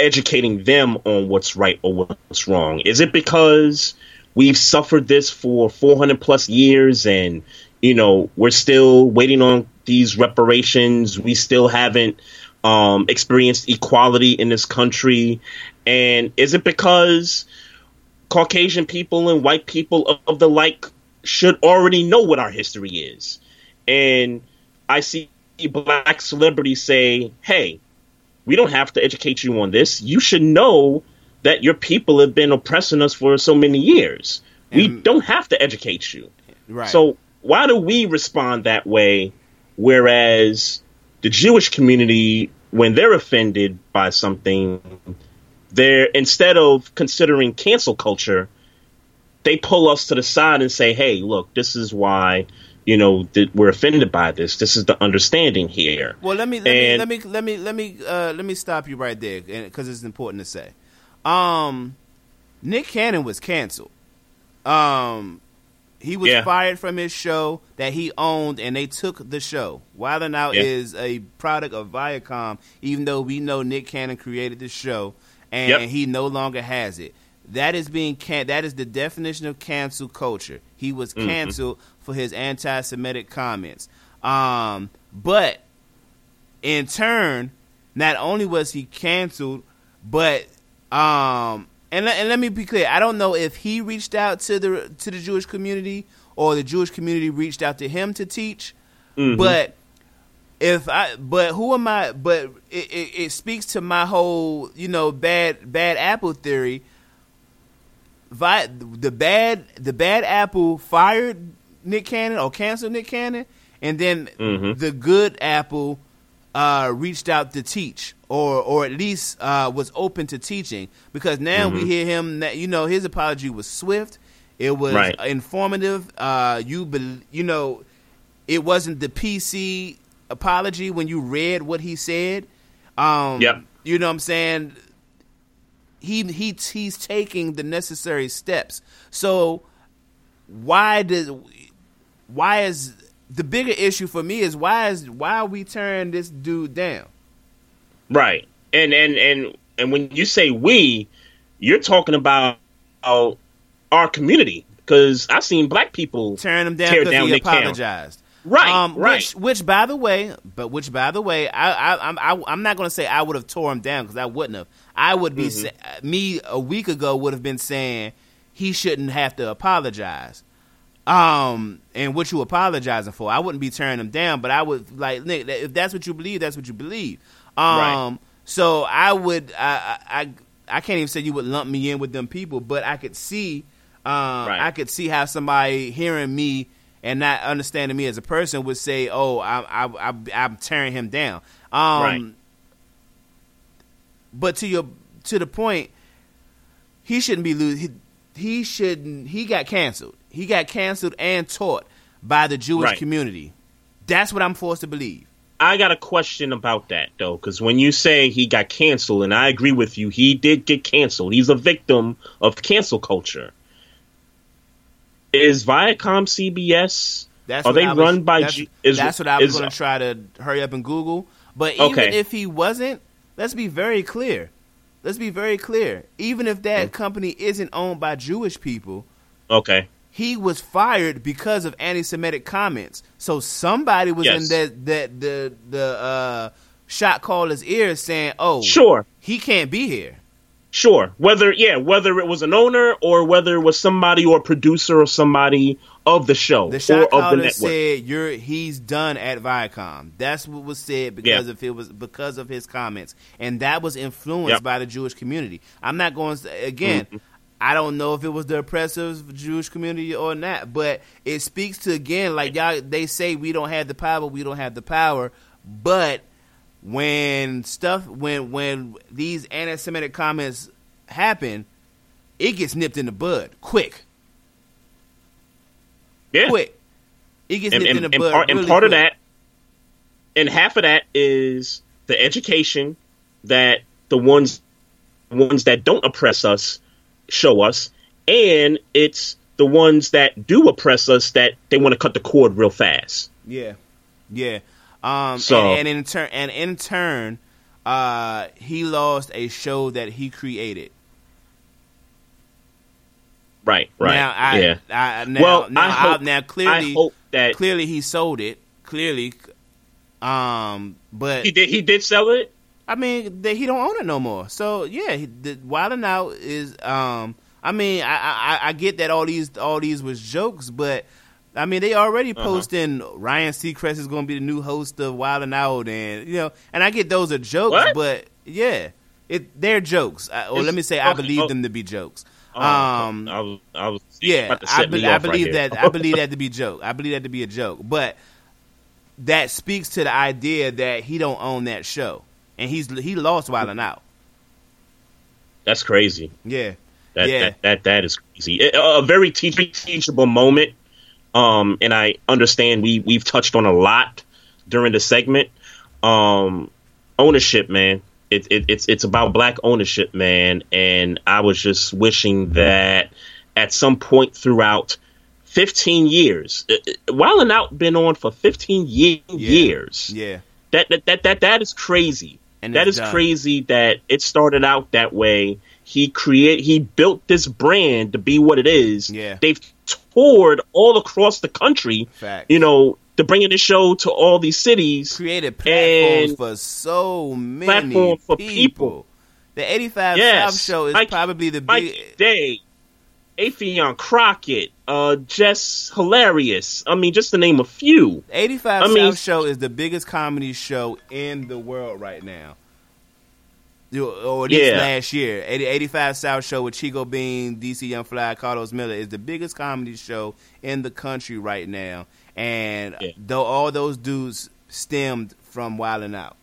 educating them on what's right or what's wrong? Is it because we've suffered this for 400 plus years and, you know, we're still waiting on these reparations? We still haven't um, experienced equality in this country? And is it because Caucasian people and white people of, of the like should already know what our history is? And I see black celebrities say, hey, we don't have to educate you on this. You should know that your people have been oppressing us for so many years. We don't have to educate you. right So why do we respond that way, whereas the Jewish community, when they're offended by something, they're instead of considering cancel culture, they pull us to the side and say, "Hey, look, this is why." You know that we're offended by this. This is the understanding here. Well, let me let And- me let me let me let me uh, let me stop you right there because it's important to say. Um, Nick Cannon was canceled. Um, he was Yeah. fired from his show that he owned, and they took the show. Wild 'N Out Yeah. is a product of Viacom, even though we know Nick Cannon created the show and Yep. he no longer has it. that is being can that is the definition of cancel culture. He was Mm-hmm. For his anti-Semitic comments. Um, but in turn, not only was he canceled, but um, and and let me be clear, I don't know if he reached out to the to the Jewish community or the Jewish community reached out to him to teach, but if I but who am I? But it, it, it speaks to my whole you know bad bad apple theory. Vi, the bad the bad apple fired Nick Cannon or canceled Nick Cannon, and then the good apple uh, reached out to teach or or at least uh, was open to teaching because now we hear him that you know his apology was swift. It was Right. informative. Uh, you bel you know it wasn't the PC apology when you read what he said. Um, Yep. You know what I'm saying? He he he's taking the necessary steps. So why does why is the bigger issue for me is why is why are we turning this dude down? Right. And and and and when you say we, you're talking about uh, our community because I've seen black people Turn him down because down he apologized. Right, Um, right. Which, which, by the way, but which, by the way, I, I, I'm, I, I'm not going to say I would have tore him down because I wouldn't have. I would be Mm-hmm. sa- me a week ago would have been saying he shouldn't have to apologize. Um, and what you apologizing for? I wouldn't be tearing him down, but I would like Nick. If that's what you believe, that's what you believe. Um, Right. so I would, I, I, I, I can't even say you would lump me in with them people, but I could see, um, Right. I could see how somebody hearing me and not understanding me as a person would say, "Oh, I, I, I, I'm tearing him down." Um, Right. But to your to the point, he shouldn't be losing. He, he shouldn't. He got canceled. He got canceled and taught by the Jewish Right. community. That's what I'm forced to believe. I got a question about that though, because when you say he got canceled, and I agree with you, he did get canceled. He's a victim of cancel culture. Is Viacom CBS? That's are they was- run by? That's, G- is, that's what I was going to try to hurry up and Google. But even Okay. if he wasn't, let's be very clear. Let's be very clear. Even if that Mm. company isn't owned by Jewish people, Okay, he was fired because of anti-Semitic comments. So somebody was Yes. in that that the the uh, shot caller's ear saying, "Oh, sure, he can't be here." sure. Whether yeah, whether it was an owner or whether it was somebody or producer or somebody of the show The or shot of the caller network. said, "You're he's done at Viacom." That's what was said because Yeah. of it was because of his comments, and that was influenced Yep. by the Jewish community. I'm not going to again. Mm-hmm. I don't know if it was the oppressive Jewish community or not, but it speaks to again, like y'all. They say we don't have the power, we don't have the power, but when stuff when when these anti-Semitic comments happen, it gets nipped in the bud quick, yeah, quick. It gets and, nipped and, in the and bud. part, and really part of that, and half of that is the education that the ones ones that don't oppress us show us, and it's the ones that do oppress us that they want to cut the cord real fast. Yeah, yeah. Um, So- and, and in turn, and in turn, uh, he lost a show that he created. Right, right, Now, I, yeah. I, now, well, now, I hope, now clearly, I hope that clearly he sold it. Clearly, um, but he did. He did sell it. I mean, that he don't own it no more. So yeah, he, the Wildin' Out is. Um, I mean, I, I I get that all these all these was jokes, but I mean they already Uh-huh. posting Ryan Seacrest is going to be the new host of Wildin' Out, and you know, and I get those are jokes, What? but yeah, it they're jokes. I, or It's- let me say, I believe oh. them to be jokes. Oh, um, I was, I was yeah, I, be- I off right believe that. I believe that to be joke. I believe that to be a joke. But that speaks to the idea that he don't own that show, and he's he lost Wildin' Out. That's crazy. Yeah, That yeah, that, that that is crazy. A very teach- teachable moment. Um, and I understand we we've touched on a lot during the segment. Um, ownership, man. It, it, it's it's about black ownership, man. And I was just wishing that at some point throughout 15 years, uh, Wild and Out been on for 15 ye- years. yeah. That, that that that that is crazy. And that is done. crazy that it started out that way. He create he built this brand to be what it is. Yeah. They've toured all across the country. Facts. You know, to bringing the show to all these cities. created platforms for so many Platform for people. people. The 85 Yes. South show is Mike- probably the Mike big. Day, Afion Crockett, uh, Jess Hilarious. I mean, just to name a few. 85 I South mean- show is the biggest comedy show in the world right now. Or at least Yeah. last year. 80, 85 South show with Chico Bean, DC Young Fly, Karlous Miller is the biggest comedy show in the country right now. And Yeah. though all those dudes stemmed from Wildin' Out.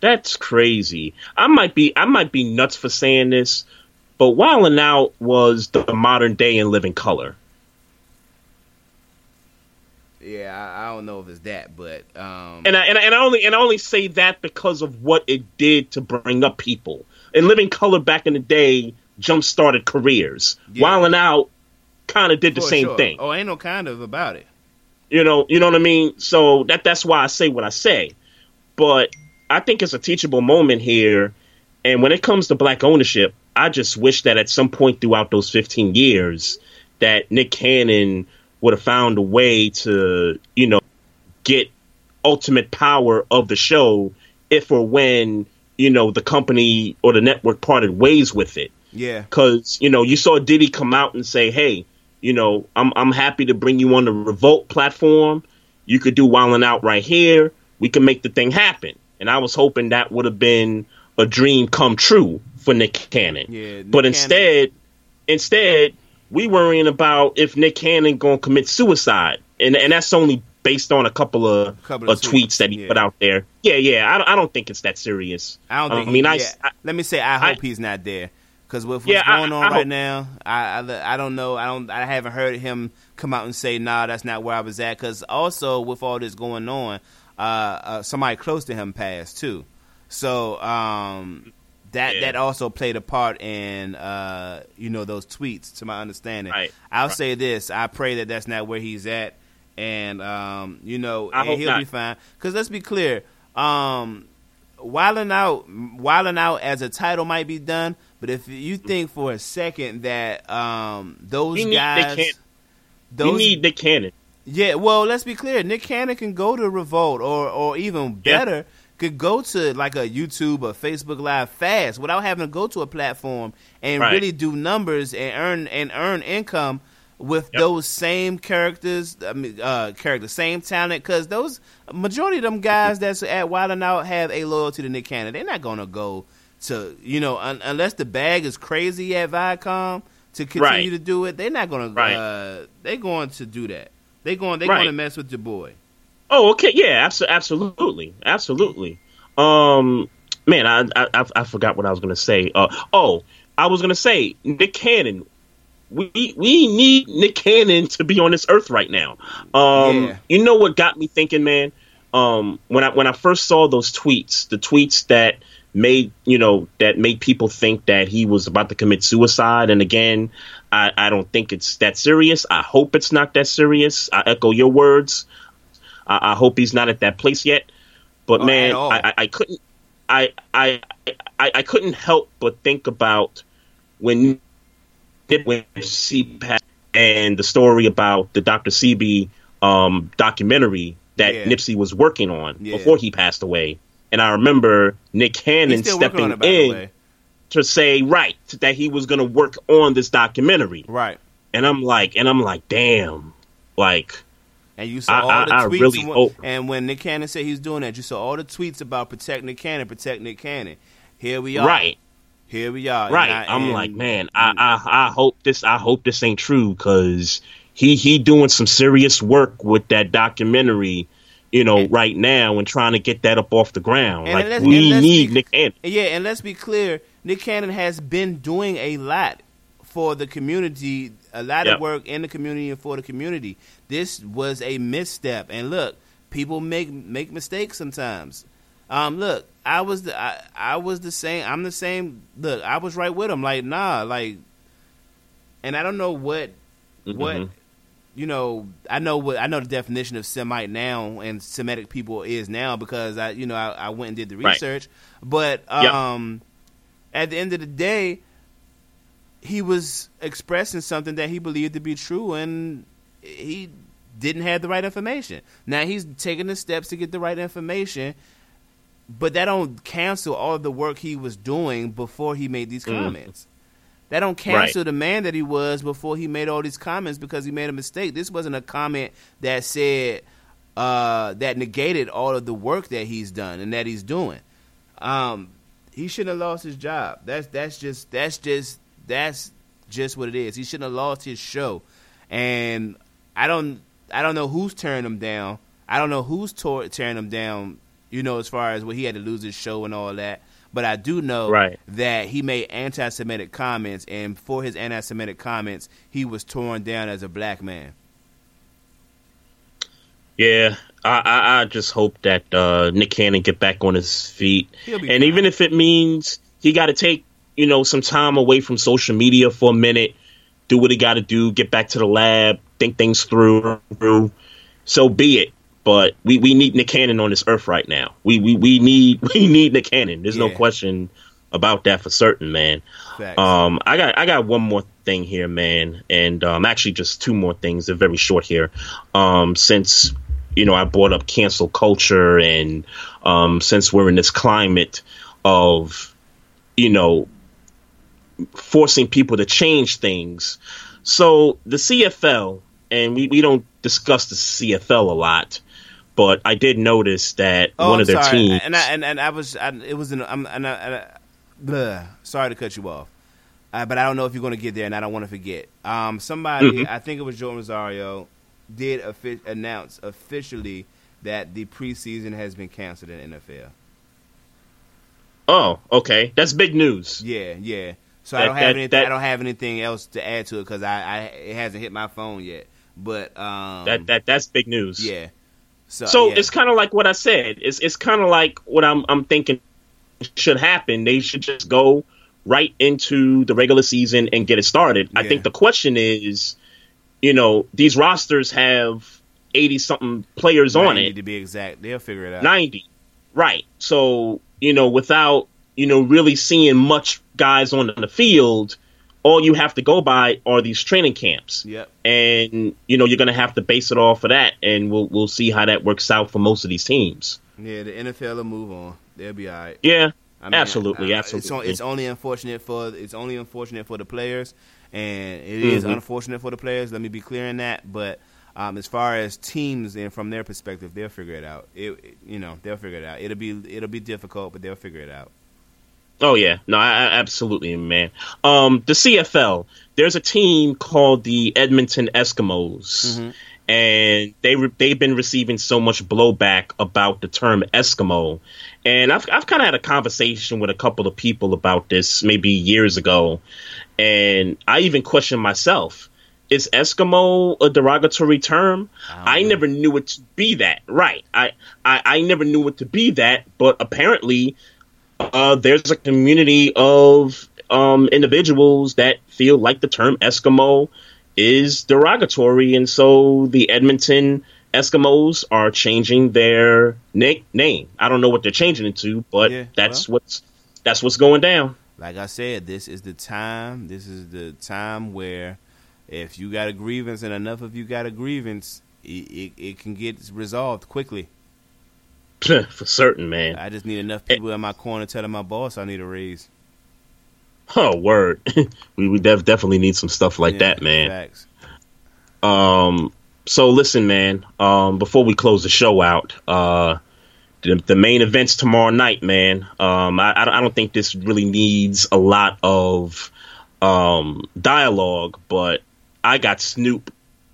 That's crazy. I might be I might be nuts for saying this, but Wildin' Out was the modern day in living color. Yeah, I, I don't know if it's that, but um, And I, and I, and I only and I only say that because of what it did to bring up people. And living color back in the day jump started careers. Yeah. Wildin' Out kind of did the for same sure. thing. Oh, ain't no kind of about it. You know, you know what I mean? So that that's why I say what I say. But I think it's a teachable moment here. And when it comes to black ownership, I just wish that at some point throughout those 15 years that Nick Cannon would have found a way to, you know, get ultimate power of the show if or when, you know, the company or the network parted ways with it Yeah, because you know you saw Diddy come out and say, "Hey, you know, I'm I'm happy to bring you on the Revolt platform. You could do Wildin' Out right here. We can make the thing happen." And I was hoping that would have been a dream come true for Nick Cannon. Yeah, Nick but Cannon- instead, instead we worrying about if Nick Cannon gonna commit suicide, and and that's only based on a couple of, Couple of tweets tweets, that he yeah. put out there. Yeah, yeah. I don't, I don't think it's that serious. I don't think. I mean, he, I, yeah. I let me say, I I- hope he's not there because with what's Yeah, I- going on I right hope- now, I, I I don't know. I don't. I haven't heard him come out and say, "Nah, that's not where I was at." Because also with all this going on, uh, uh, somebody close to him passed too. So um, that Yeah. that also played a part in uh, you know those tweets, to my understanding. Right. I'll Right. say this: I pray that that's not where he's at, and um, you know, and he'll not. be fine. Because let's be clear, um, Wildin' Out, Wildin' Out as a title might be done, but if you think for a second that um, those need Nick guys, Cannon. those we need Nick Cannon. yeah, well, let's be clear. Nick Cannon can go to Revolt, or or even Yeah. Could go to like a YouTube or Facebook Live fast without having to go to a platform and Right. really do numbers and earn and earn income with Yep. those same characters. I mean, uh, characters, same talent. Because those majority of them guys that's at Wildin' Out have a loyalty to Nick Cannon. They're not gonna go to you know un- unless the bag is crazy at Viacom to continue Right. to do it. They're not gonna. Right. Uh, they're going to do that. They going. They Right. going to mess with your boy. Oh, okay, yeah, abso- absolutely, absolutely. Um, man, I, I I- I forgot what I was gonna say. Uh, oh, I was gonna say Nick Cannon. We we need Nick Cannon to be on this earth right now. Um, Yeah. you know what got me thinking, man? Um, when I when I first saw those tweets, the tweets that made you know that made people think that he was about to commit suicide, and again, I, I don't think it's that serious. I hope it's not that serious. I echo your words. I, I hope he's not at that place yet. But Oh, man. I, I, I couldn't. I, I I I couldn't help but think about when when CPAC and the story about the Dr. Sebi um, documentary that Yeah. Nipsey was working on Yeah. before he passed away. And I remember Nick Cannon He's still working on stepping it, in to say right that he was going to work on this documentary. Right. And I'm like, and I'm like, damn, like And you saw I- all the I tweets. really and, when, hope- and when Nick Cannon said he was doing that, you saw all the tweets about protect Nick Cannon, protect Nick Cannon. Here we are. right. Here we are. Right. I- I'm and- like, man, I, I I hope this I hope this ain't true because he he doing some serious work with that documentary, you know, right now and trying to get that up off the ground. And like we and need be- Nick Cannon. Yeah, and let's be clear, Nick Cannon has been doing a lot for the community, a lot Yep. of work in the community and for the community. This was a misstep, and look, people make make mistakes sometimes. Um, look, I was the I, I was the same. I'm the same. Look, I was right with him. Like, nah, like, and I don't know what what Mhm. you know, I know what I know the definition of Semite now and Semitic people is now because I, you know, I, I went and did the Right. research. But Yep. um, at the end of the day, he was expressing something that he believed to be true, and he didn't have the right information. Now he's taking the steps to get the right information, but that don't cancel all of the work he was doing before he made these Mm. comments. That don't cancel the man that he was before he made all these comments because he made a mistake. This wasn't a comment that said uh, that negated all of the work that he's done and that he's doing. Um, he shouldn't have lost his job. That's that's just that's just that's just what it is. He shouldn't have lost his show, and I don't I don't know who's tearing him down. I don't know who's tor- tearing him down. You know, as far as what he had to lose his show and all that. But I do know Right. that he made anti-Semitic comments, and for his anti-Semitic comments, he was torn down as a black man. Yeah, I, I, I just hope that uh, Nick Cannon get back on his feet, and fine. even if it means he got to take you know some time away from social media for a minute, do what he got to do, get back to the lab, think things through, so be it. But we, we need Nick Cannon on this earth right now. We we, we need we need Nick Cannon. There's no question about that for certain, man. Um, I got I got one more thing here, man, and um, actually just two more things. They're very short here. Um, since you know I brought up cancel culture, and um, since we're in this climate of you know forcing people to change things, so the CFL, and we, we don't discuss the CFL a lot. But I did notice that Oh, one I'm of their sorry. teams, and I, and and I was, I, it was, in, I'm, and I, and I, sorry to cut you off, uh, but I don't know if you're going to get there, and I don't want to forget. Um, somebody, Mhm. I think it was Joe Rosario, did announce officially that the preseason has been canceled in NFL. oh, okay, that's big news. Yeah, yeah. So I don't have that- anything. that- I don't have anything else to add to it because I, I, it hasn't hit my phone yet. But um, That that that's big news. yeah. So, So yeah. it's kind of like what I said. It's it's kind of like what I'm I'm thinking should happen. They should just go right into the regular season and get it started. I think the question is, you know, these rosters have eighty something players on it, to be exact. They'll figure it out. ninety, right? So you know, without you know really seeing much guys on the field, all you have to go by are these training camps Yep. and you know you're going to have to base it off of that, and we'll we'll see how that works out for most of these teams. Yeah, the NFL will move on. They'll be all right. Yeah, I mean, absolutely, uh, absolutely. It's, on, it's only unfortunate for it's only unfortunate for the players, and it is Mhm. unfortunate for the players. Let me be clear in that. But um, as far as teams and from their perspective, they'll figure it out. It- you know, they'll figure it out. It'll be it'll be difficult, but they'll figure it out. Oh yeah, no, I, I- absolutely, man. Um, the CFL, there's a team called the Edmonton Eskimos, Mm-hmm. and they re- they've been receiving so much blowback about the term Eskimo, and I've I've kind of had a conversation with a couple of people about this maybe years ago, and I even questioned myself. Is Eskimo a derogatory term? I, never knew it to be that. Right. I, I, I never knew it to be that, but apparently uh, there's a community of um, individuals that feel like the term Eskimo is derogatory, and so the Edmonton Eskimos are changing their na- name. I don't know what they're changing it to, but Yeah, that's what's that's what's going down. Like I said, this is the time. This is the time where if you got a grievance and enough of you got a grievance, it, it, it can get resolved quickly. For certain, man. I just need enough people in my corner telling my boss I need a raise. Oh, word. we we def- definitely need some stuff like Yeah, that, man. Facts. Um, so listen, man. Um, before we close the show out, uh, the, the main events tomorrow night, man. Um, I, I don't- I don't think this really needs a lot of um dialogue, but I got Snoop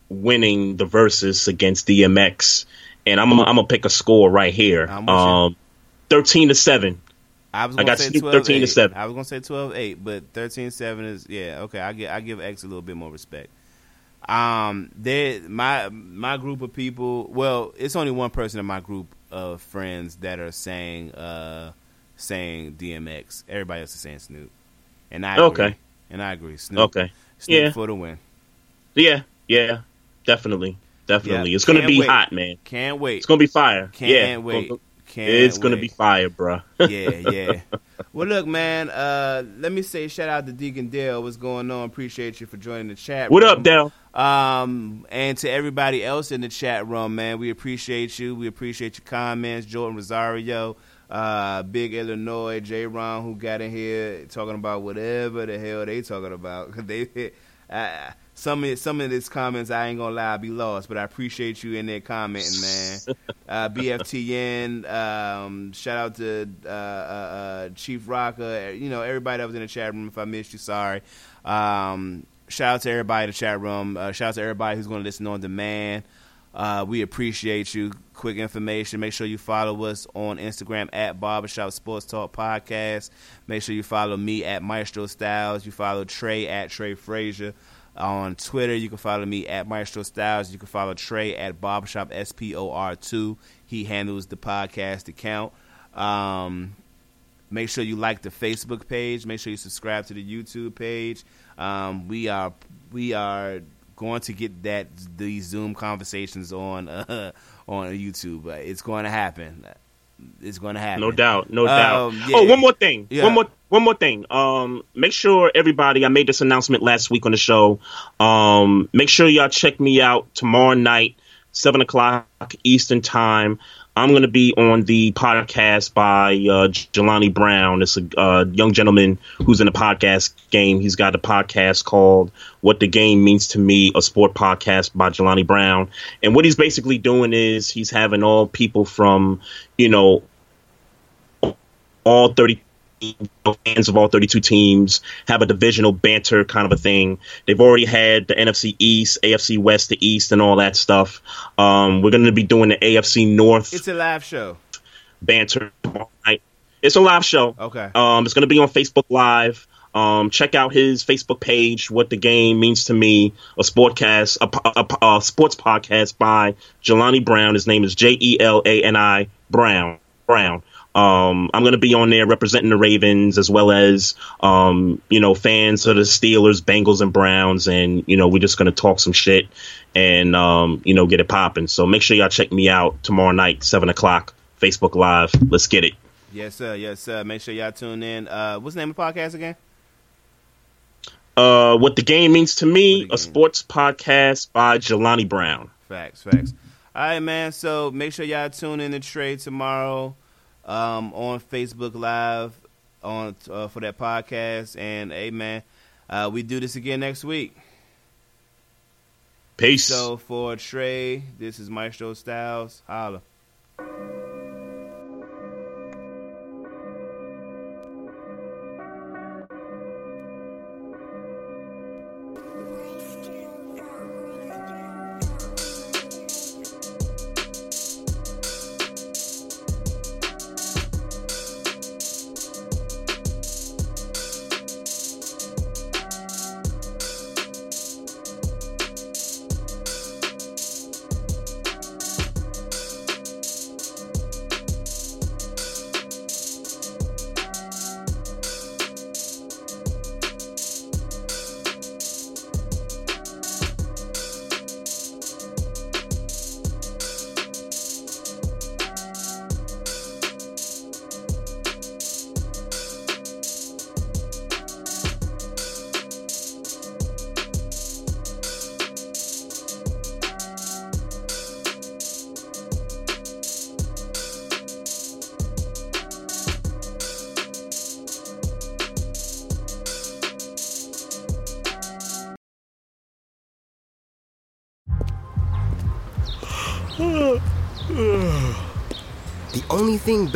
winning the versus against DMX, and I'm I'm gonna pick a score right here. I'm with you. Um, thirteen to seven. I was I gonna got say 12 13 to 8. 7. I was gonna say 12-8, but 13-7 is yeah okay. I give I give X a little bit more respect. Um, they my my group of people. Well, it's only one person in my group of friends that are saying uh saying DMX. Everybody else is saying Snoop, and I agree. Okay. and I agree. Snoop, Okay. Snoop Yeah. for the win. Yeah, yeah, definitely, definitely. Yeah, It's gonna can't be wait. hot, man. Can't wait. It's gonna be fire. Can't yeah, wait. Can't it's gonna be fire, bro. yeah, yeah. Well, look, man. Uh, let me say shout out to Deacon Dale. What's going on? Appreciate you for joining the chat. what room. up, Dale? Um, and to everybody else in the chat room, man, we appreciate you. We appreciate your comments. Jordan Rosario, uh, Big Illinois, J. Ron, who got in here talking about whatever the hell they talking about. they, uh, some of some of these comments, I ain't gonna lie, I be lost, but I appreciate you in there commenting, man. uh, BFTN, um, shout out to uh, uh, uh, Chief Rocker, you know everybody that was in the chat room. If I missed you, sorry. Um, shout out to everybody in the chat room. Uh, shout out to everybody who's going to listen on demand. Uh, we appreciate you. Quick information. Make sure you follow us on Instagram at Barbershop Sports Talk Podcast. Make sure you follow me at Maestro Styles. You follow Trey at Trey Frazier. On Twitter, you can follow me at Maestro Styles. You can follow Trey at Barbershop SPOR2. He handles the podcast account. Um, Make sure you like the Facebook page. Make sure you subscribe to the YouTube page. Um, we are we are going to get that these Zoom conversations on uh, on YouTube. It's going to happen. It's going to happen. No doubt, no Um, doubt. yeah. Oh, one more thing. Yeah. One more one more thing. Um, make sure everybody. I made this announcement last week on the show. Um, make sure y'all check me out tomorrow night, seven o'clock Eastern time. I'm going to be on the podcast by uh, Jelani Brown. It's a uh, young gentleman who's in the podcast game. He's got a podcast called "What the Game Means to Me," a sport podcast by Jelani Brown. And what he's basically doing is he's having all people from, you know, all 30 fans of all 32 teams have a divisional banter kind of a thing. They've already had the NFC East, AFC West, the East, and all that stuff. Um, we're going to be doing the AFC North It's a live show. banter. It's a live show. Okay. Um, it's going to be on Facebook Live. Um, check out his Facebook page. What the game means to me. A sportcast, a, a, a sports podcast by Jelani Brown. His name is J E L A N I Brown. Brown. Um, I'm going to be on there representing the Ravens as well as, um, you know, fans of the Steelers, Bengals, and Browns. And, you know, we're just going to talk some shit and, um, you know, get it popping. So make sure y'all check me out tomorrow night, 7 o'clock, Facebook Live. Let's get it. Yes, sir. Yes, sir. Make sure y'all tune in. Uh, what's the name of the podcast again? Uh, what the game means to me, a sports podcast by Jelani Brown. Facts, facts. All right, man. So make sure y'all tune in to trade tomorrow um, on Facebook Live on uh, for that podcast. And hey, man, uh, we do this again next week. Peace. So for Trey, this is Maestro Styles. Holla.